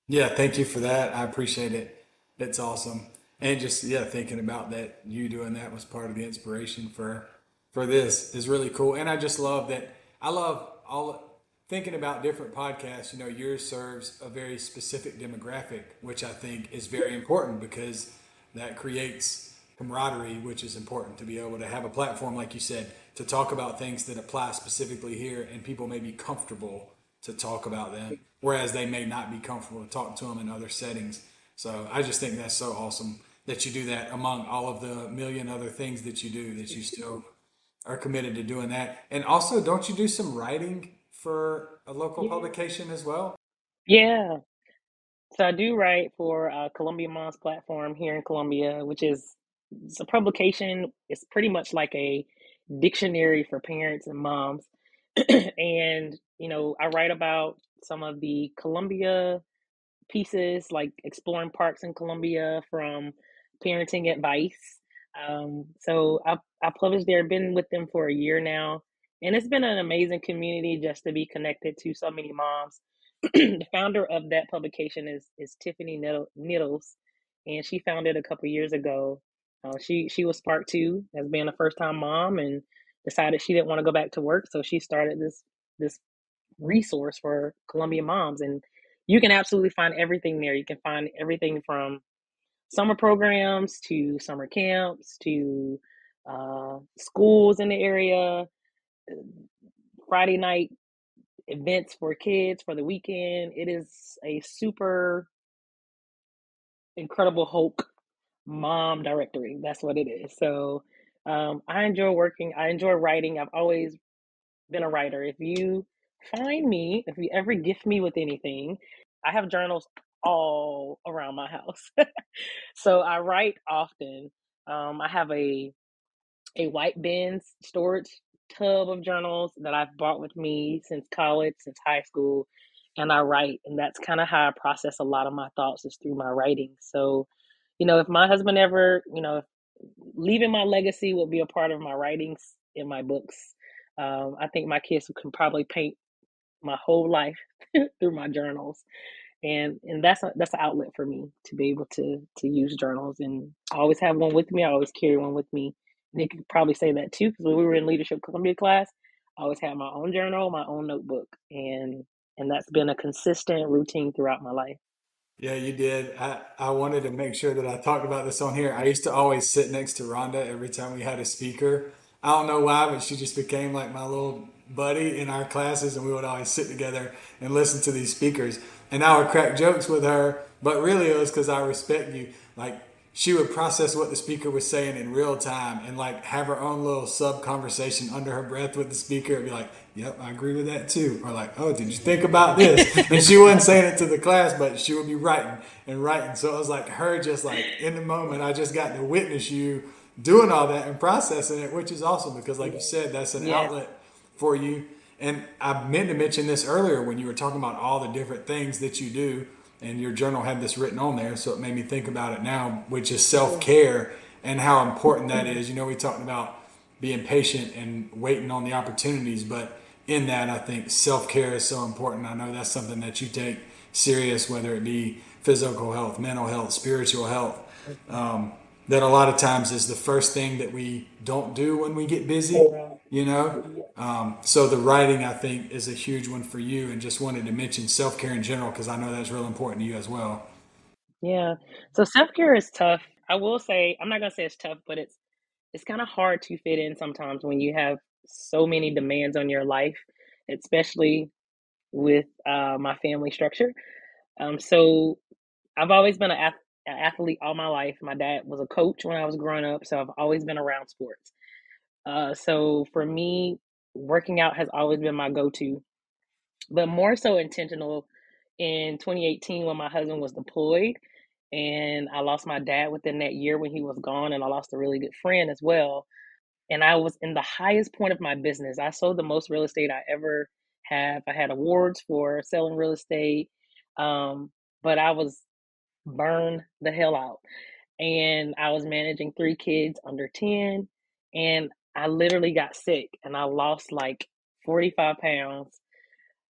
Yeah, thank you for that. I appreciate it. It's awesome. And just yeah, thinking about that you doing that was part of the inspiration for for this is really cool. And I just love that I love all thinking about different podcasts, you know, yours serves a very specific demographic, which I think is very important because that creates camaraderie, which is important to be able to have a platform, like you said, to talk about things that apply specifically here and people may be comfortable to talk about them, whereas they may not be comfortable to talk to them in other settings. So I just think that's so awesome that you do that among all of the million other things that you do, that you still are committed to doing that. And also, don't you do some writing for a local yeah. publication as well? Yeah. So I do write for a Columbia Moms platform here in Columbia, which is it's a publication. It's pretty much like a dictionary for parents and moms. and you know, I write about some of the Columbia pieces, like exploring parks in Columbia from parenting advice. Um, so I I published there, been with them for a year now, and it's been an amazing community just to be connected to so many moms. the founder of that publication is is Tiffany Needles, and she founded a couple years ago. Uh, she she was part two as being a first time mom and decided she didn't want to go back to work, so she started this this resource for Columbia moms. And you can absolutely find everything there. You can find everything from summer programs to summer camps to uh, schools in the area, Friday night events for kids for the weekend. It is a super incredible Hulk mom directory. That's what it is. So um, I enjoy working. I enjoy writing. I've always been a writer. If you find me, if you ever gift me with anything, I have journals all around my house. so I write often. Um, I have a a white bins storage tub of journals that I've brought with me since college, since high school, and I write, and that's kind of how I process a lot of my thoughts is through my writing. So, you know, if my husband ever, you know, leaving my legacy will be a part of my writings in my books. Um, I think my kids can probably paint my whole life through my journals, and and that's a, that's an outlet for me to be able to to use journals. And I always have one with me. I always carry one with me. Nick could probably say that too, because when we were in leadership Columbia class, I always had my own journal, my own notebook, and and that's been a consistent routine throughout my life. Yeah, you did. I, I wanted to make sure that I talked about this on here. I used to always sit next to Rhonda every time we had a speaker. I don't know why, but she just became like my little buddy in our classes, and we would always sit together and listen to these speakers. And I would crack jokes with her, but really it was because I respect you. Like she would process what the speaker was saying in real time and like have her own little sub conversation under her breath with the speaker and be like, Yep, I agree with that too. Or like, Oh, did you think about this? and she wasn't saying it to the class, but she would be writing and writing. So it was like her just like in the moment, I just got to witness you doing all that and processing it, which is awesome because like you said, that's an yeah. outlet for you. And I meant to mention this earlier when you were talking about all the different things that you do and your journal had this written on there, so it made me think about it now, which is self care and how important that is. You know, we talked about being patient and waiting on the opportunities, but in that, I think self care is so important. I know that's something that you take serious, whether it be physical health, mental health, spiritual health. Um, that a lot of times is the first thing that we don't do when we get busy, you know? Um, so the writing, I think, is a huge one for you. And just wanted to mention self care in general because I know that's real important to you as well. Yeah. So self care is tough. I will say, I'm not gonna say it's tough, but it's it's kind of hard to fit in sometimes when you have so many demands on your life, especially with uh, my family structure. Um, so I've always been an, ath- an athlete all my life. My dad was a coach when I was growing up, so I've always been around sports. Uh, so for me, working out has always been my go-to, but more so intentional in 2018 when my husband was deployed and I lost my dad within that year when he was gone, and I lost a really good friend as well. And I was in the highest point of my business. I sold the most real estate I ever have. I had awards for selling real estate, um, but I was burned the hell out. And I was managing three kids under 10, and I literally got sick and I lost like 45 pounds,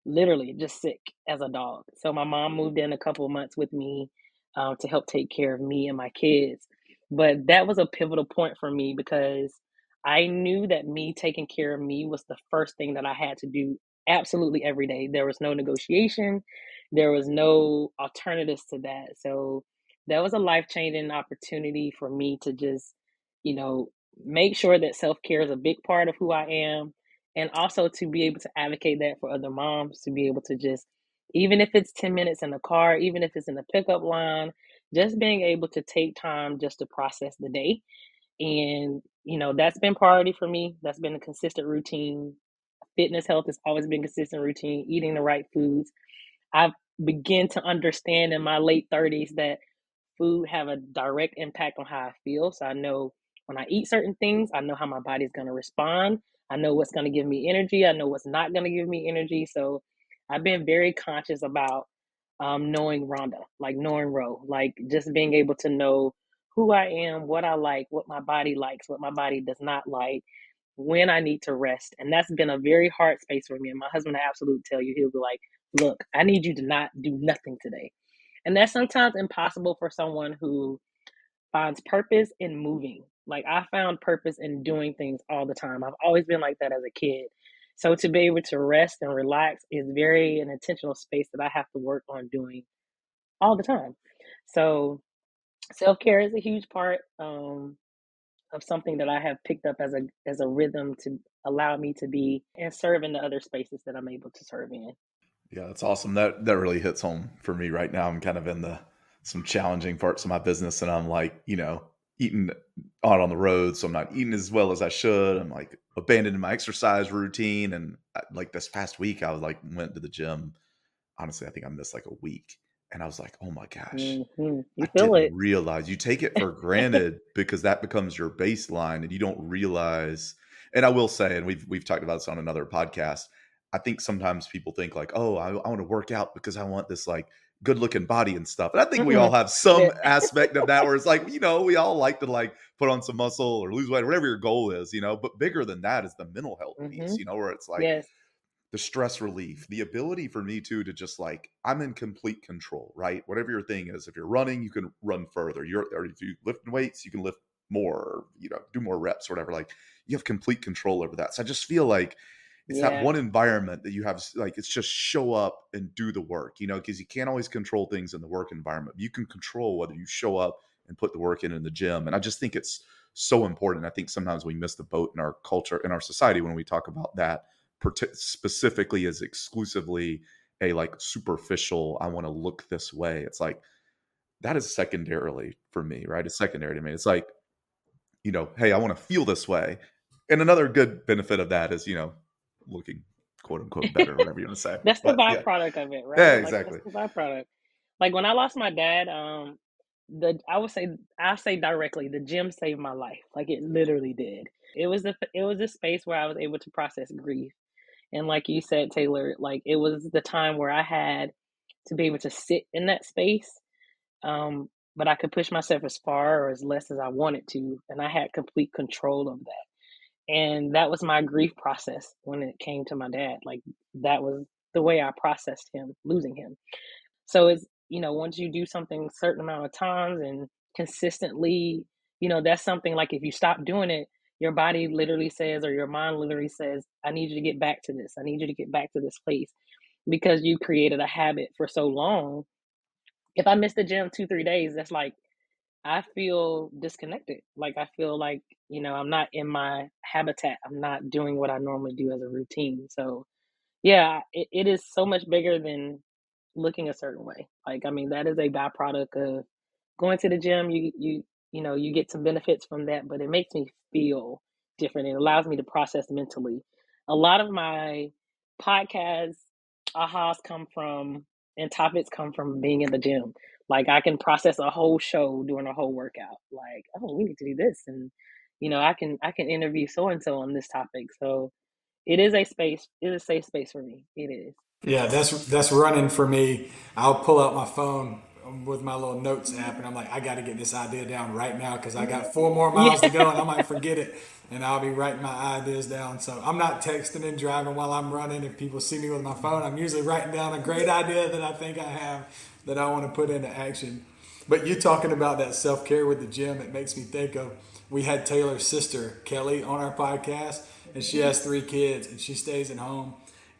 literally just sick as a dog. So my mom moved in a couple months with me um, to help take care of me and my kids. But that was a pivotal point for me because I knew that me taking care of me was the first thing that I had to do absolutely every day. There was no negotiation, there was no alternatives to that. So that was a life changing opportunity for me to just, you know, make sure that self care is a big part of who I am. And also to be able to advocate that for other moms, to be able to just even if it's 10 minutes in the car, even if it's in the pickup line, just being able to take time just to process the day. And, you know, that's been priority for me. That's been a consistent routine. Fitness health has always been consistent routine, eating the right foods. I've begun to understand in my late 30s that food have a direct impact on how I feel. So I know when I eat certain things, I know how my body's going to respond. I know what's going to give me energy. I know what's not going to give me energy. So I've been very conscious about um, knowing Rhonda, like knowing Rho, like just being able to know who I am, what I like, what my body likes, what my body does not like, when I need to rest. And that's been a very hard space for me. And my husband I absolutely tell you, he'll be like, look, I need you to not do nothing today. And that's sometimes impossible for someone who finds purpose in moving. Like I found purpose in doing things all the time. I've always been like that as a kid. So to be able to rest and relax is very an intentional space that I have to work on doing all the time. So self care is a huge part um, of something that I have picked up as a as a rhythm to allow me to be and serve in the other spaces that I'm able to serve in. Yeah, that's awesome. That that really hits home for me right now. I'm kind of in the some challenging parts of my business, and I'm like, you know, eating out on the road, so I'm not eating as well as I should. I'm like abandoning my exercise routine, and uh, like this past week, I was like went to the gym. Honestly, I think I missed like a week, and I was like, oh my gosh, mm-hmm. you I feel didn't it. realize you take it for granted because that becomes your baseline, and you don't realize. And I will say, and we've we've talked about this on another podcast. I think sometimes people think like, oh, I, I want to work out because I want this like good looking body and stuff. And I think we all have some aspect of that where it's like, you know, we all like to like put on some muscle or lose weight, whatever your goal is, you know, but bigger than that is the mental health piece, mm-hmm. you know, where it's like yes. the stress relief, the ability for me too to just like, I'm in complete control, right? Whatever your thing is, if you're running, you can run further. You're, or if you lift weights, you can lift more, you know, do more reps or whatever. Like you have complete control over that. So I just feel like, it's yeah. that one environment that you have like it's just show up and do the work you know because you can't always control things in the work environment you can control whether you show up and put the work in in the gym and i just think it's so important i think sometimes we miss the boat in our culture in our society when we talk about that specifically as exclusively a like superficial i want to look this way it's like that is secondarily for me right it's secondary to me it's like you know hey i want to feel this way and another good benefit of that is you know looking quote unquote better, whatever you want to say. that's the byproduct yeah. of it, right? Yeah, exactly. Like, that's the byproduct. Like when I lost my dad, um, the I would say I say directly, the gym saved my life. Like it literally did. It was a it was a space where I was able to process grief, and like you said, Taylor, like it was the time where I had to be able to sit in that space. Um, but I could push myself as far or as less as I wanted to, and I had complete control of that and that was my grief process when it came to my dad like that was the way i processed him losing him so it's you know once you do something certain amount of times and consistently you know, that's something like if you stop doing it, your body literally says, or your mind literally says, I need you to get back to this. I need you to get back to this place because you created a habit for so long. If I miss the gym two, three days, that's like, I feel disconnected. Like, I feel like, you know, I'm not in my habitat. I'm not doing what I normally do as a routine. So, yeah, it, it is so much bigger than looking a certain way. Like, I mean, that is a byproduct of going to the gym. You, you, you know, you get some benefits from that, but it makes me feel different. It allows me to process mentally. A lot of my podcasts, ahas come from, and topics come from being in the gym. Like I can process a whole show during a whole workout. Like, oh, we need to do this, and you know, I can I can interview so and so on this topic. So it is a space. It is a safe space for me. It is. Yeah, that's that's running for me. I'll pull out my phone with my little notes app, and I'm like, I got to get this idea down right now because I got mm-hmm. four more miles to go, and I might forget it, and I'll be writing my ideas down. So I'm not texting and driving while I'm running. If people see me with my phone, I'm usually writing down a great idea that I think I have that I want to put into action. But you talking about that self care with the gym, it makes me think of we had Taylor's sister Kelly on our podcast, and she mm-hmm. has three kids, and she stays at home,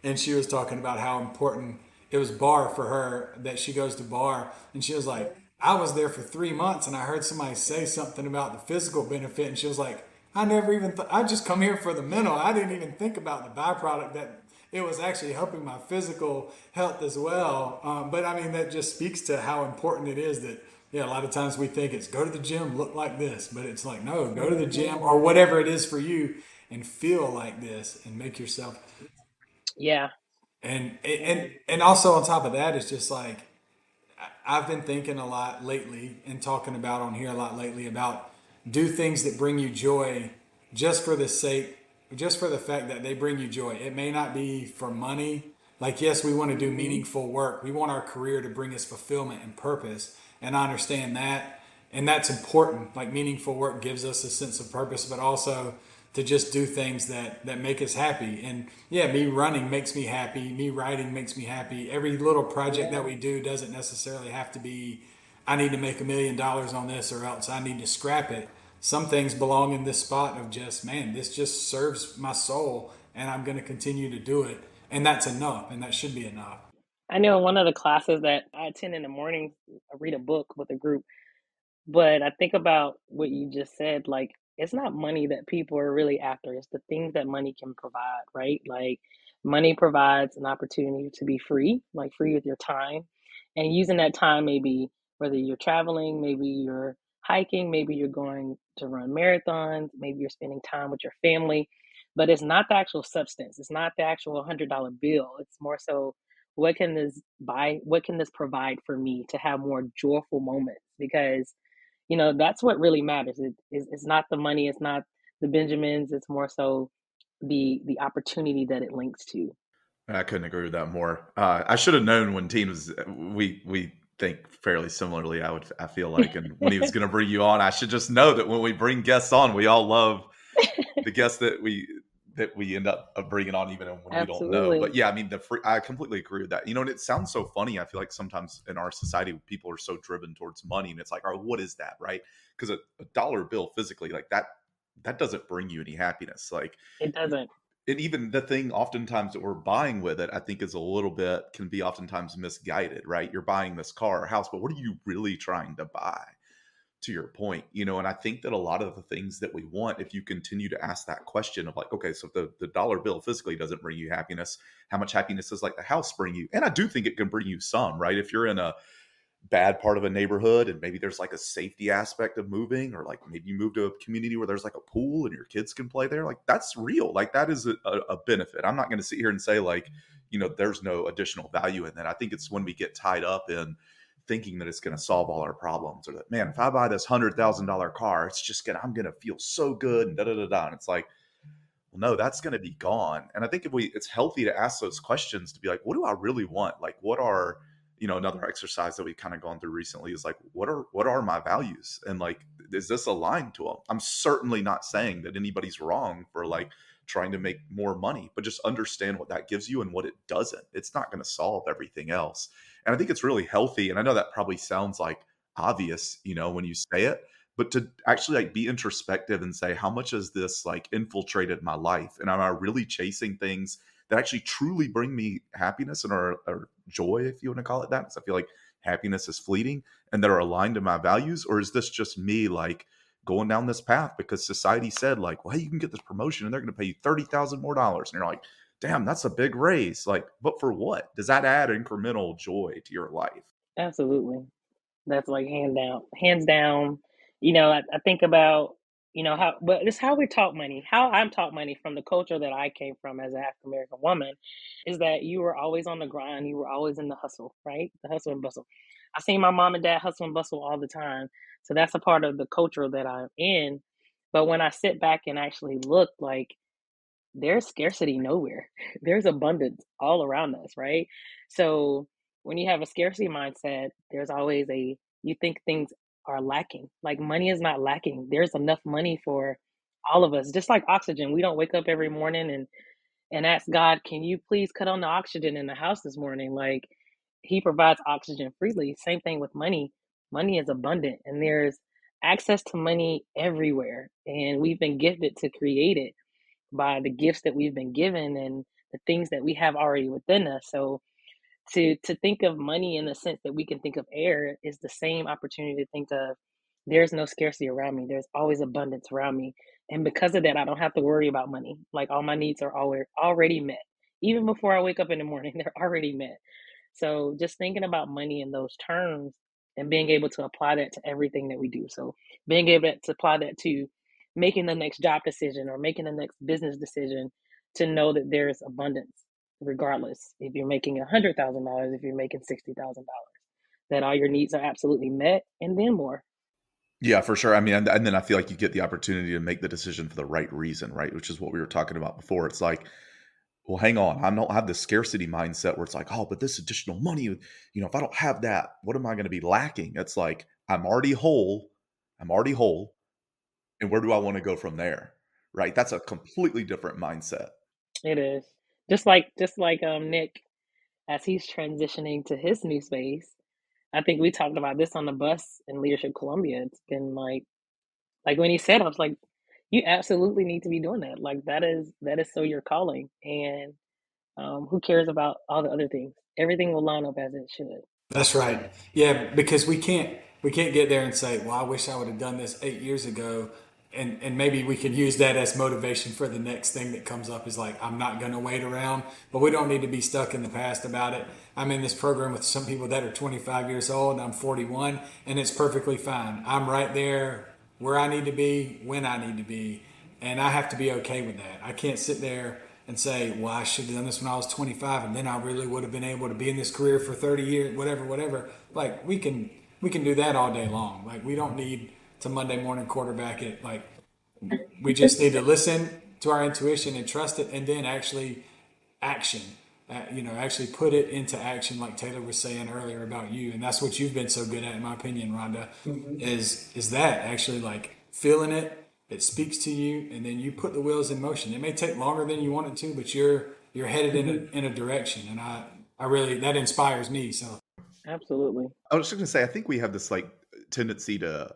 and she was talking about how important it was bar for her that she goes to bar, and she was like i was there for three months and i heard somebody say something about the physical benefit. And she was like i never even th- i just come here for the mental. I didn't even think about the byproduct that it was actually helping my physical health as well. Um, but i mean that just speaks to how important it is that yeah a lot of times we think it's go to the gym look like this. But it's like no go to the gym or whatever it is for you and feel like this and make yourself yeah and and and also on top of that, it's just like I've been thinking a lot lately and talking about on here a lot lately about do things that bring you joy just for the sake just for the fact that they bring you joy. It may not be for money. Like yes, we want to do mm-hmm. meaningful work. We want our career to bring us fulfillment and purpose. And I understand that. And that's important. Like meaningful work gives us a sense of purpose, but also to just do things that that make us happy. And yeah, me running makes me happy. Me writing makes me happy. Every little project that we do doesn't necessarily have to be I need to make a million dollars on this or else I need to scrap it. Some things belong in this spot of just, man, this just serves my soul and I'm going to continue to do it. And that's enough. And that should be enough. I know in one of the classes that I attend in the morning, I read a book with a group. But I think about what you just said. Like, it's not money that people are really after. It's the things that money can provide, right? Like money provides an opportunity to be free, like free with your time. And using that time, maybe whether you're traveling, maybe you're hiking, maybe you're going to run marathons, maybe you're spending time with your family. But it's not the actual substance. It's not the actual hundred dollar bill. It's more so what can this buy what can this provide for me to have more joyful moments? Because you know that's what really matters it, it's, it's not the money it's not the benjamins it's more so the the opportunity that it links to. I couldn't agree with that more uh, i should have known when Tine was we we think fairly similarly i would i feel like and when he was going to bring you on i should just know that when we bring guests on we all love the guests that we that we end up uh, bringing on even when Absolutely. we don't know. But yeah, I mean, the free, I completely agree with that. You know, and it sounds so funny. I feel like sometimes in our society, people are so driven towards money, and it's like, oh, what is that, right? Because a, a dollar bill physically, like that, that doesn't bring you any happiness. Like it doesn't. And even the thing, oftentimes that we're buying with it, I think is a little bit can be oftentimes misguided, right? You're buying this car or house, but what are you really trying to buy? To your point you know and i think that a lot of the things that we want if you continue to ask that question of like okay so if the, the dollar bill physically doesn't bring you happiness how much happiness does like the house bring you? And i do think it can bring you some right? If you're in a bad part of a neighborhood and maybe there's like a safety aspect of moving or like maybe you move to a community where there's like a pool and your kids can play there like that's real like that is a, a benefit. I'm not going to sit here and say like mm-hmm. you know there's no additional value in that. I think it's when we get tied up in thinking that it's going to solve all our problems or that man if i buy this hundred thousand dollar car it's just gonna i'm gonna feel so good and da da da da and it's like well no that's gonna be gone. And i think if we it's healthy to ask those questions to be like what do i really want? Like what are you know another exercise that we've kind of gone through recently is like what are what are my values? And like is this aligned to them i'm certainly not saying that anybody's wrong for like trying to make more money but just understand what that gives you and what it doesn't. It's not going to solve everything else and I think it's really healthy. And I know that probably sounds like obvious, you know, when you say it, but to actually like be introspective and say how much has this like infiltrated my life and am i really chasing things that actually truly bring me happiness and or, or joy if you want to call it that because i feel like happiness is fleeting and that are aligned to my values or is this just me like going down this path because society said like well hey, you can get this promotion and they're going to pay you 30,000 more dollars and you're like damn that's a big raise like but for what does that add incremental joy to your life absolutely that's like hands down hands down you know, I, I think about, you know, how, but it's how we talk money. How I'm taught money from the culture that I came from as an African American woman is that you were always on the grind. You were always in the hustle, right? The hustle and bustle. I see my mom and dad hustle and bustle all the time. So that's a part of the culture that I'm in. But when I sit back and actually look, like, there's scarcity nowhere. There's abundance all around us, right? So when you have a scarcity mindset, there's always a you think things are lacking. Like money is not lacking. There's enough money for all of us. Just like oxygen, we don't wake up every morning and and ask God, "Can you please cut on the oxygen in the house this morning?" Like he provides oxygen freely. Same thing with money. Money is abundant and there's access to money everywhere and we've been gifted to create it by the gifts that we've been given and the things that we have already within us. So to to think of money in the sense that we can think of air is the same opportunity to think of there's no scarcity around me. There's always abundance around me. And because of that i don't have to worry about money. Like all my needs are already already met. Even before i wake up in the morning they're already met. So just thinking about money in those terms and being able to apply that to everything that we do. So being able to apply that to making the next job decision or making the next business decision to know that there's abundance regardless if you're making a hundred thousand dollars, if you're making sixty thousand dollars, that all your needs are absolutely met and then more. Yeah, for sure. I mean, and, and, then I feel like you get the opportunity to make the decision for the right reason, right? Which is what we were talking about before. It's like, well, hang on, I don't have the scarcity mindset where it's like, oh, but this additional money, you know, if I don't have that, what am I going to be lacking? It's like I'm already whole, I'm already whole, and where do I want to go from there? Right? That's a completely different mindset. It is. Just like just like um Nick, as he's transitioning to his new space, I think we talked about this on the bus in Leadership Columbia. It's been like like when he said, I was like, you absolutely need to be doing that. Like that is that is so your calling. And um, who cares about all the other things? Everything will line up as it should. That's right. Yeah, because we can't we can't get there and say, "Well, I wish I would have done this eight years ago." And and maybe we can use that as motivation for the next thing that comes up is like i'm not going to wait around but we don't need to be stuck in the past about it. I'm in this program with some people that are 25 years old i'm 41 and it's perfectly fine. I'm right there where i need to be when i need to be and i have to be okay with that. I can't sit there and say well i should have done this when i was 25 and then i really would have been able to be in this career for 30 years whatever whatever. Like we can we can do that all day long. Like we don't need to Monday morning quarterback it. Like we just need to listen to our intuition and trust it, and then actually action. Uh, you know, actually put it into action, like Taylor was saying earlier about you, and that's what you've been so good at, in my opinion, Rhonda. Mm-hmm. Is is that actually like feeling it? It speaks to you, and then you put the wheels in motion. It may take longer than you want it to, but you're you're headed mm-hmm. in a mm-hmm. in a direction, and I I really that inspires me. So absolutely. I was just gonna say, I think we have this like tendency to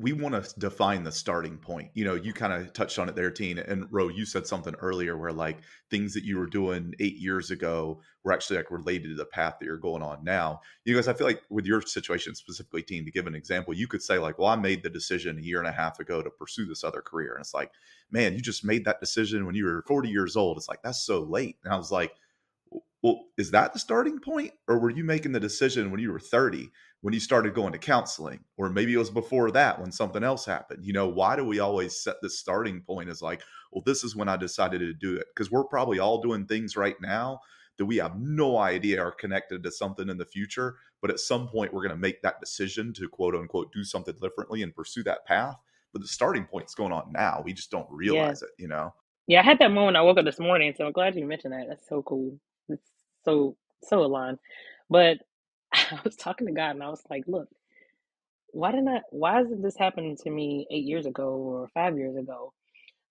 we want to define the starting point. You know, you kind of touched on it there, Tine. And Rho, you said something earlier where like things that you were doing eight years ago were actually like related to the path that you're going on now. You guys, I feel like with your situation specifically, Tine, to give an example, you could say like, well, I made the decision a year and a half ago to pursue this other career. And it's like, man, you just made that decision when you were 40 years old. It's like, that's so late. And I was like, well, is that the starting point? Or were you making the decision when you were 30 when you started going to counseling? Or maybe it was before that when something else happened? You know why do we always set the starting point as like well this is when i decided to do it. Because we're probably all doing things right now that we have no idea are connected to something in the future but at some point we're going to make that decision to quote unquote do something differently and pursue that path. But the starting point's going on now. We just don't realize yeah. it you know? Yeah i had that moment i woke up this morning so i'm glad you mentioned that. That's so cool so so aligned but I was talking to God and I was like, look, why didn't I, why isn't this happening to me eight years ago or five years ago?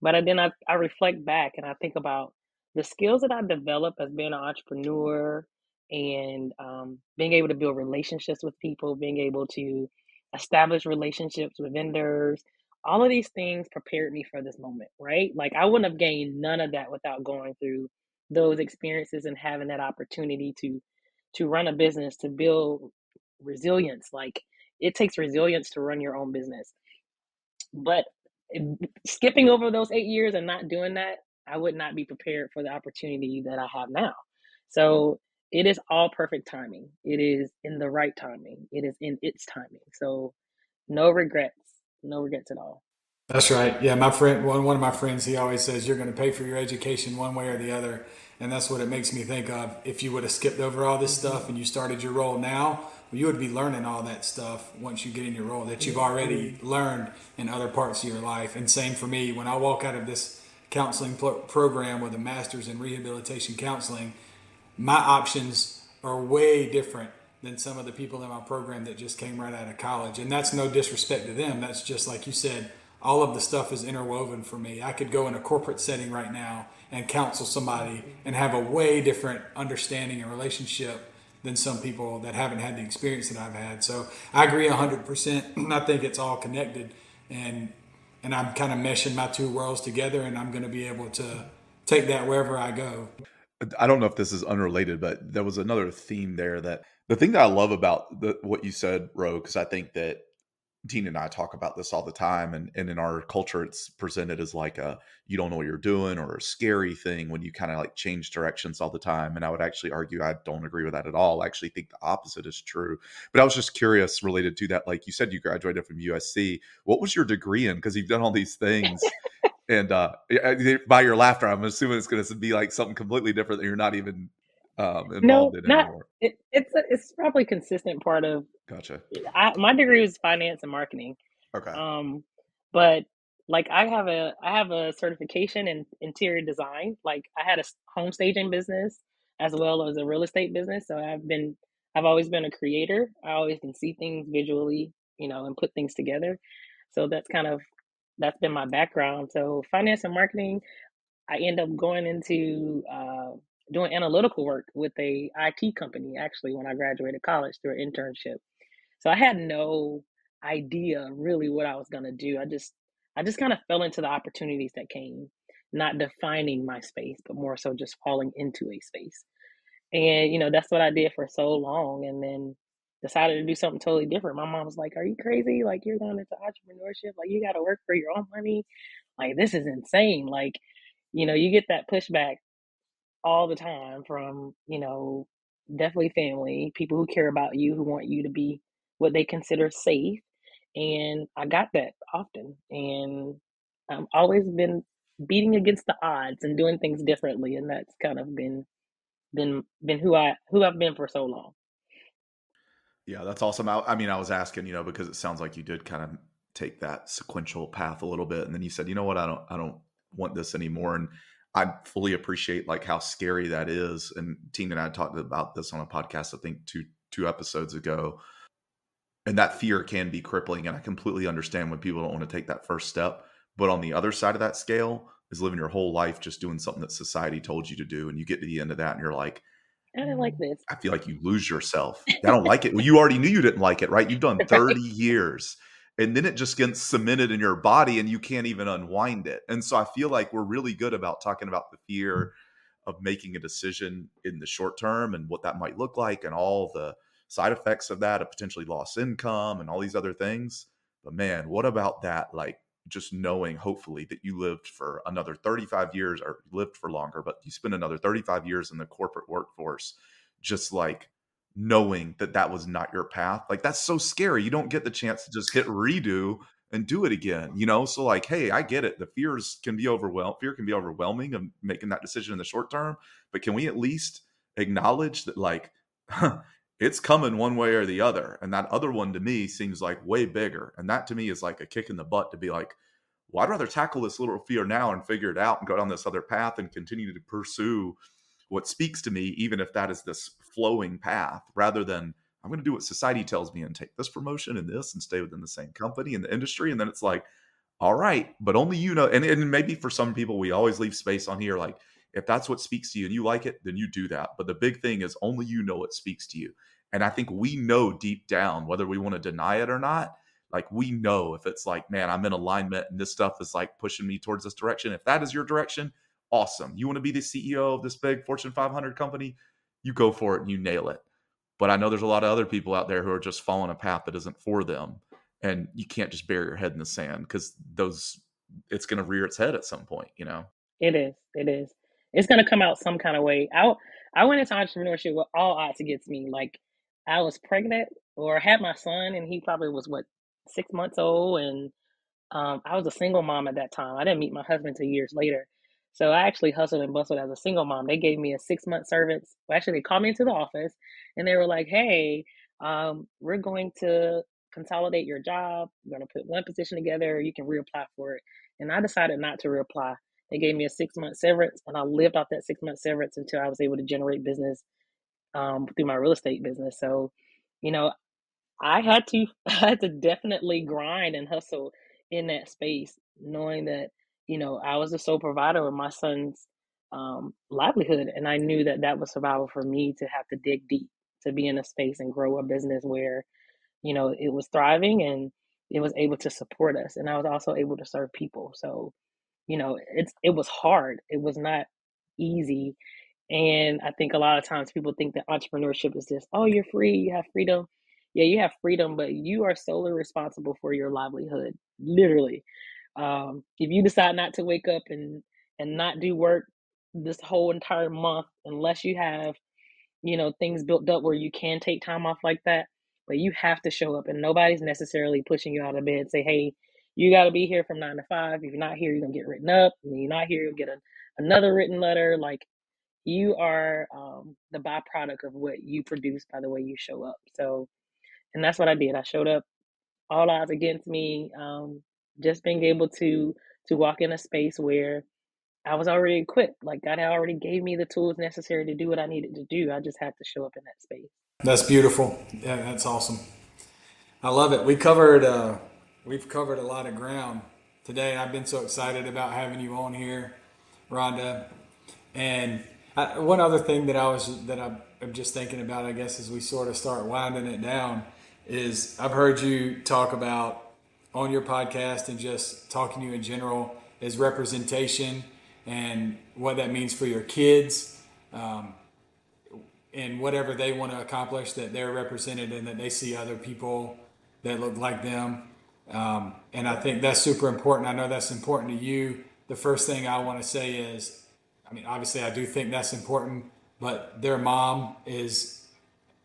But I, then I, I reflect back and I think about the skills that I developed as being an entrepreneur and um, being able to build relationships with people, being able to establish relationships with vendors. All of these things prepared me for this moment, right? Like I wouldn't have gained none of that without going through those experiences and having that opportunity to to run a business, to build resilience. Like it takes resilience to run your own business. But skipping over those eight years and not doing that, I would not be prepared for the opportunity that I have now. So it is all perfect timing. It is in the right timing. It is in its timing. So no regrets, no regrets at all. That's right. Yeah, my friend, one one of my friends, he always says you're going to pay for your education one way or the other, and that's what it makes me think of. If you would have skipped over all this mm-hmm. stuff and you started your role now, you would be learning all that stuff once you get in your role that you've already learned in other parts of your life. And same for me, when I walk out of this counseling program with a master's in rehabilitation counseling, my options are way different than some of the people in my program that just came right out of college. And that's no disrespect to them. That's just like you said, all of the stuff is interwoven for me. I could go in a corporate setting right now and counsel somebody and have a way different understanding and relationship than some people that haven't had the experience that I've had. So I agree 100%. I think it's all connected and and I'm kind of meshing my two worlds together and I'm going to be able to take that wherever I go. I don't know if this is unrelated, but there was another theme there that the thing that I love about the, what you said, Rho, because I think that Tine and I talk about this all the time, and, and in our culture, it's presented as like a you don't know what you're doing or a scary thing when you kind of like change directions all the time. And I would actually argue I don't agree with that at all. I actually think the opposite is true. But I was just curious related to that. Like you said, you graduated from USC. What was your degree in? Because you've done all these things. and uh, by your laughter, I'm assuming it's going to be like something completely different that you're not even um, involved no, in not. It, it's a, it's probably consistent part of. Gotcha. I, my degree was finance and marketing. Okay. Um, but like I have a I have a certification in interior design. Like I had a home staging business as well as a real estate business. So I've been I've always been a creator. I always can see things visually, you know, and put things together. So that's kind of that's been my background. So finance and marketing, I end up going into uh, doing analytical work with a IT company actually when I graduated college through an internship. So I had no idea really what I was going to do. I just I just kind of fell into the opportunities that came, not defining my space, but more so just falling into a space. And you know, that's what I did for so long and then decided to do something totally different. My mom was like, "Are you crazy? Like you're going into entrepreneurship? Like you got to work for your own money? Like this is insane." Like, you know, you get that pushback all the time from, you know, definitely family, people who care about you, who want you to be what they consider safe. And I got that often. And I've always been beating against the odds and doing things differently. And that's kind of been been been who I who I've been for so long. Yeah, that's awesome. I, I mean, I was asking, you know, because it sounds like you did kind of take that sequential path a little bit, and then you said, you know what, I don't, I don't want this anymore, and I fully appreciate like how scary that is. And Tine and I talked about this on a podcast, I think two two episodes ago. And that fear can be crippling. And I completely understand when people don't want to take that first step. But on the other side of that scale is living your whole life just doing something that society told you to do. And you get to the end of that and you're like, I don't like this. I feel like you lose yourself. I don't like it. Well, you already knew you didn't like it, right? You've done 30 years and then it just gets cemented in your body and you can't even unwind it. And so I feel like we're really good about talking about the fear of making a decision in the short term and what that might look like and all the side effects of that, a potentially lost income and all these other things. But man, what about that? Like just knowing, hopefully, that you lived for another 35 years or lived for longer, but you spend another 35 years in the corporate workforce, just like knowing that that was not your path. Like that's so scary. You don't get the chance to just hit redo and do it again, you know? So like, hey, I get it. The fears can be overwhelmed. Fear can be overwhelming of making that decision in the short term, but can we at least acknowledge that like it's coming one way or the other. And that other one to me seems like way bigger. And that to me is like a kick in the butt to be like, well, I'd rather tackle this little fear now and figure it out and go down this other path and continue to pursue what speaks to me, even if that is this flowing path, rather than I'm going to do what society tells me and take this promotion and this and stay within the same company and the industry. And then it's like, all right, but only you know. And, and maybe for some people, we always leave space on here. Like, if that's what speaks to you and you like it, then you do that. But the big thing is only you know what speaks to you. And I think we know deep down, whether we want to deny it or not, like we know if it's like, man, I'm in alignment and this stuff is like pushing me towards this direction. If that is your direction, awesome. You want to be the CEO of this big Fortune 500 company, you go for it and you nail it. But I know there's a lot of other people out there who are just following a path that isn't for them. And you can't just bury your head in the sand because those, it's going to rear its head at some point, you know? It is. It is. It's going to come out some kind of way. I, I went into entrepreneurship with all odds against me. Like I was pregnant or had my son, and he probably was what six months old, and um, I was a single mom at that time. I didn't meet my husband till years later. So I actually hustled and bustled as a single mom. They gave me a six month service. Well, actually, they called me into the office and they were like, "Hey, um, we're going to consolidate your job. We're going to put one position together. You can reapply for it." And I decided not to reapply. They gave me a six month severance, and I lived off that six month severance until I was able to generate business um, through my real estate business. So, you know, I had to I had to definitely grind and hustle in that space, knowing that you know I was the sole provider of my son's um, livelihood, and I knew that that was survival for me to have to dig deep to be in a space and grow a business where you know it was thriving and it was able to support us, and I was also able to serve people. So, you know, it's it was hard. It was not easy, and I think a lot of times people think that entrepreneurship is just, oh, you're free, you have freedom. Yeah, you have freedom, but you are solely responsible for your livelihood. Literally. Um, if you decide not to wake up and and not do work this whole entire month unless you have, you know, things built up where you can take time off like that, but you have to show up and nobody's necessarily pushing you out of bed say, hey, you got to be here from nine to five. If you're not here, you're gonna get written up. And you're not here, you'll get a, another written letter. Like you are um, the byproduct of what you produce by the way you show up. So, and that's what I did. I showed up, all odds against me. Um, just being able to to walk in a space where I was already equipped. Like God had already gave me the tools necessary to do what I needed to do. I just had to show up in that space. That's beautiful. Yeah, that's awesome. I love it. We covered uh, we've covered a lot of ground today. I've been so excited about having you on here, Rhonda. And I, one other thing that I was that I'm, I'm just thinking about, I guess, as we sort of start winding it down, is I've heard you talk about on your podcast and just talking to you in general is representation and what that means for your kids um, and whatever they want to accomplish that they're represented and that they see other people that look like them. Um, and i think that's super important. I know that's important to you. The first thing i want to say is i mean obviously i do think that's important but their mom is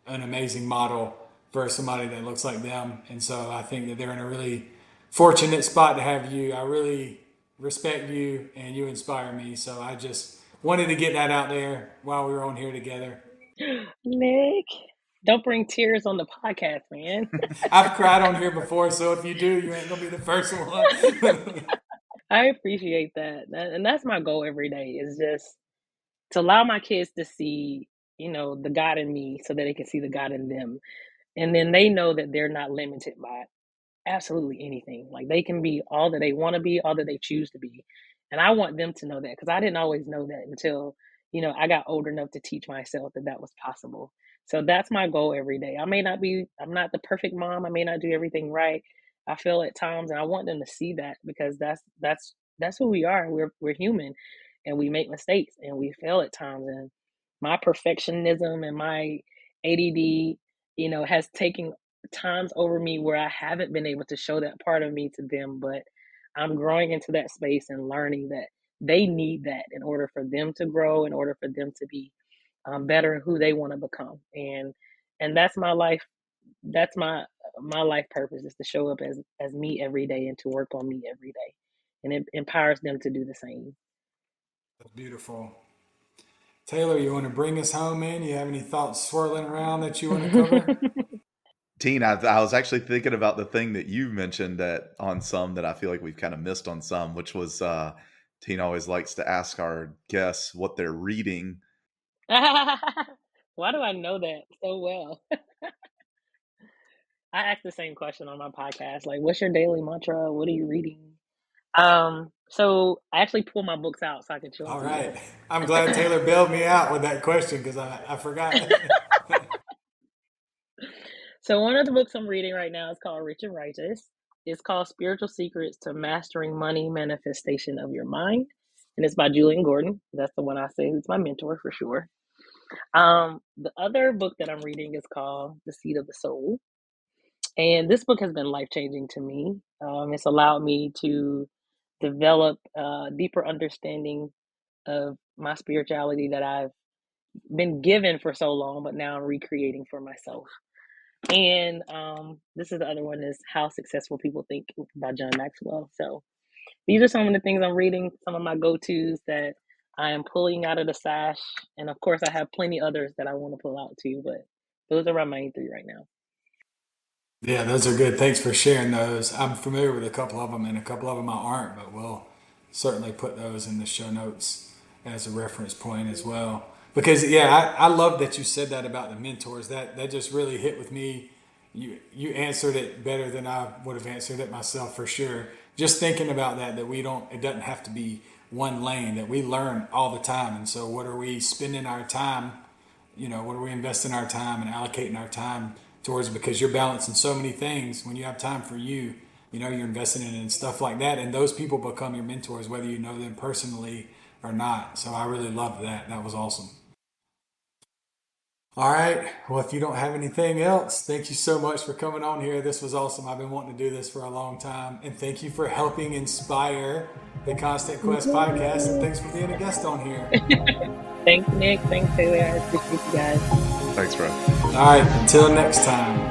an amazing model for somebody that looks like them. And so i think that they're in a really fortunate spot to have you i really respect you and you inspire me. So I just wanted to get that out there while we were on here together. Nick, don't bring tears on the podcast, man. I've cried on here before, so if you do, you ain't gonna be the first one. I appreciate that. And that's my goal every day is just to allow my kids to see, you know, the God in me so that they can see the God in them. And then they know that they're not limited by absolutely anything. Like they can be all that they want to be, all that they choose to be. And I want them to know that because I didn't always know that until, you know, I got old enough to teach myself that that was possible. So that's my goal every day. I may not be, I'm not the perfect mom. I may not do everything right. I feel at times, and I want them to see that because that's that's that's who we are. We're we're human, and we make mistakes and we fail at times. And my perfectionism and my ADD, you know, has taken times over me where I haven't been able to show that part of me to them, but I'm growing into that space and learning that they need that in order for them to grow, in order for them to be um, better in who they want to become. And and that's my life. That's my my life purpose is to show up as as me every day and to work on me every day, and it empowers them to do the same. That's beautiful. Taylor, you want to bring us home, man? You have any thoughts swirling around that you want to cover? Tine, I, I, was actually thinking about the thing that you mentioned that on some that I feel like we've kind of missed on some, which was uh, Tine always likes to ask our guests what they're reading. Why do I know that so well? I ask the same question on my podcast, like, "What's your daily mantra? What are you reading?" Um, so I actually pull my books out so I can show. All right, I'm glad Taylor bailed me out with that question because I, I forgot. So one of the books I'm reading right now is called Rich and Righteous. It's called Spiritual Secrets to Mastering Money Manifestation of Your Mind. And it's by Julien Gordon. That's the one I say who's my mentor for sure. Um, the other book that I'm reading is called The Seat of the Soul. And this book has been life changing to me. Um, it's allowed me to develop a deeper understanding of my spirituality that I've been given for so long, but now I'm recreating for myself. And um, this is the other one is How Successful People Think by John Maxwell. So these are some of the things I'm reading, some of my go-tos that I am pulling out of the sash. And of course I have plenty others that I want to pull out too, but those are my main three right now. Yeah, those are good. Thanks for sharing those. I'm familiar with a couple of them, and a couple of them I aren't, but we'll certainly put those in the show notes as a reference point as well. Because yeah, I, I love that you said that about the mentors. That that just really hit with me. You you answered it better than I would have answered it myself for sure. Just thinking about that, that we don't. It doesn't have to be one lane. That we learn all the time. And so, what are we spending our time? You know, what are we investing our time and allocating our time towards? Because you're balancing so many things. When you have time for you, you know, you're investing in and stuff like that. And those people become your mentors, whether you know them personally or not. So I really loved that. That was awesome. All right. Well, if you don't have anything else, thank you so much for coming on here. This was awesome. I've been wanting to do this for a long time. And thank you for helping inspire the Constant Quest podcast. And thanks for being a guest on here. thanks, Nick. Thanks, Taylor. I appreciate you guys. Thanks, bro. All right. Until next time.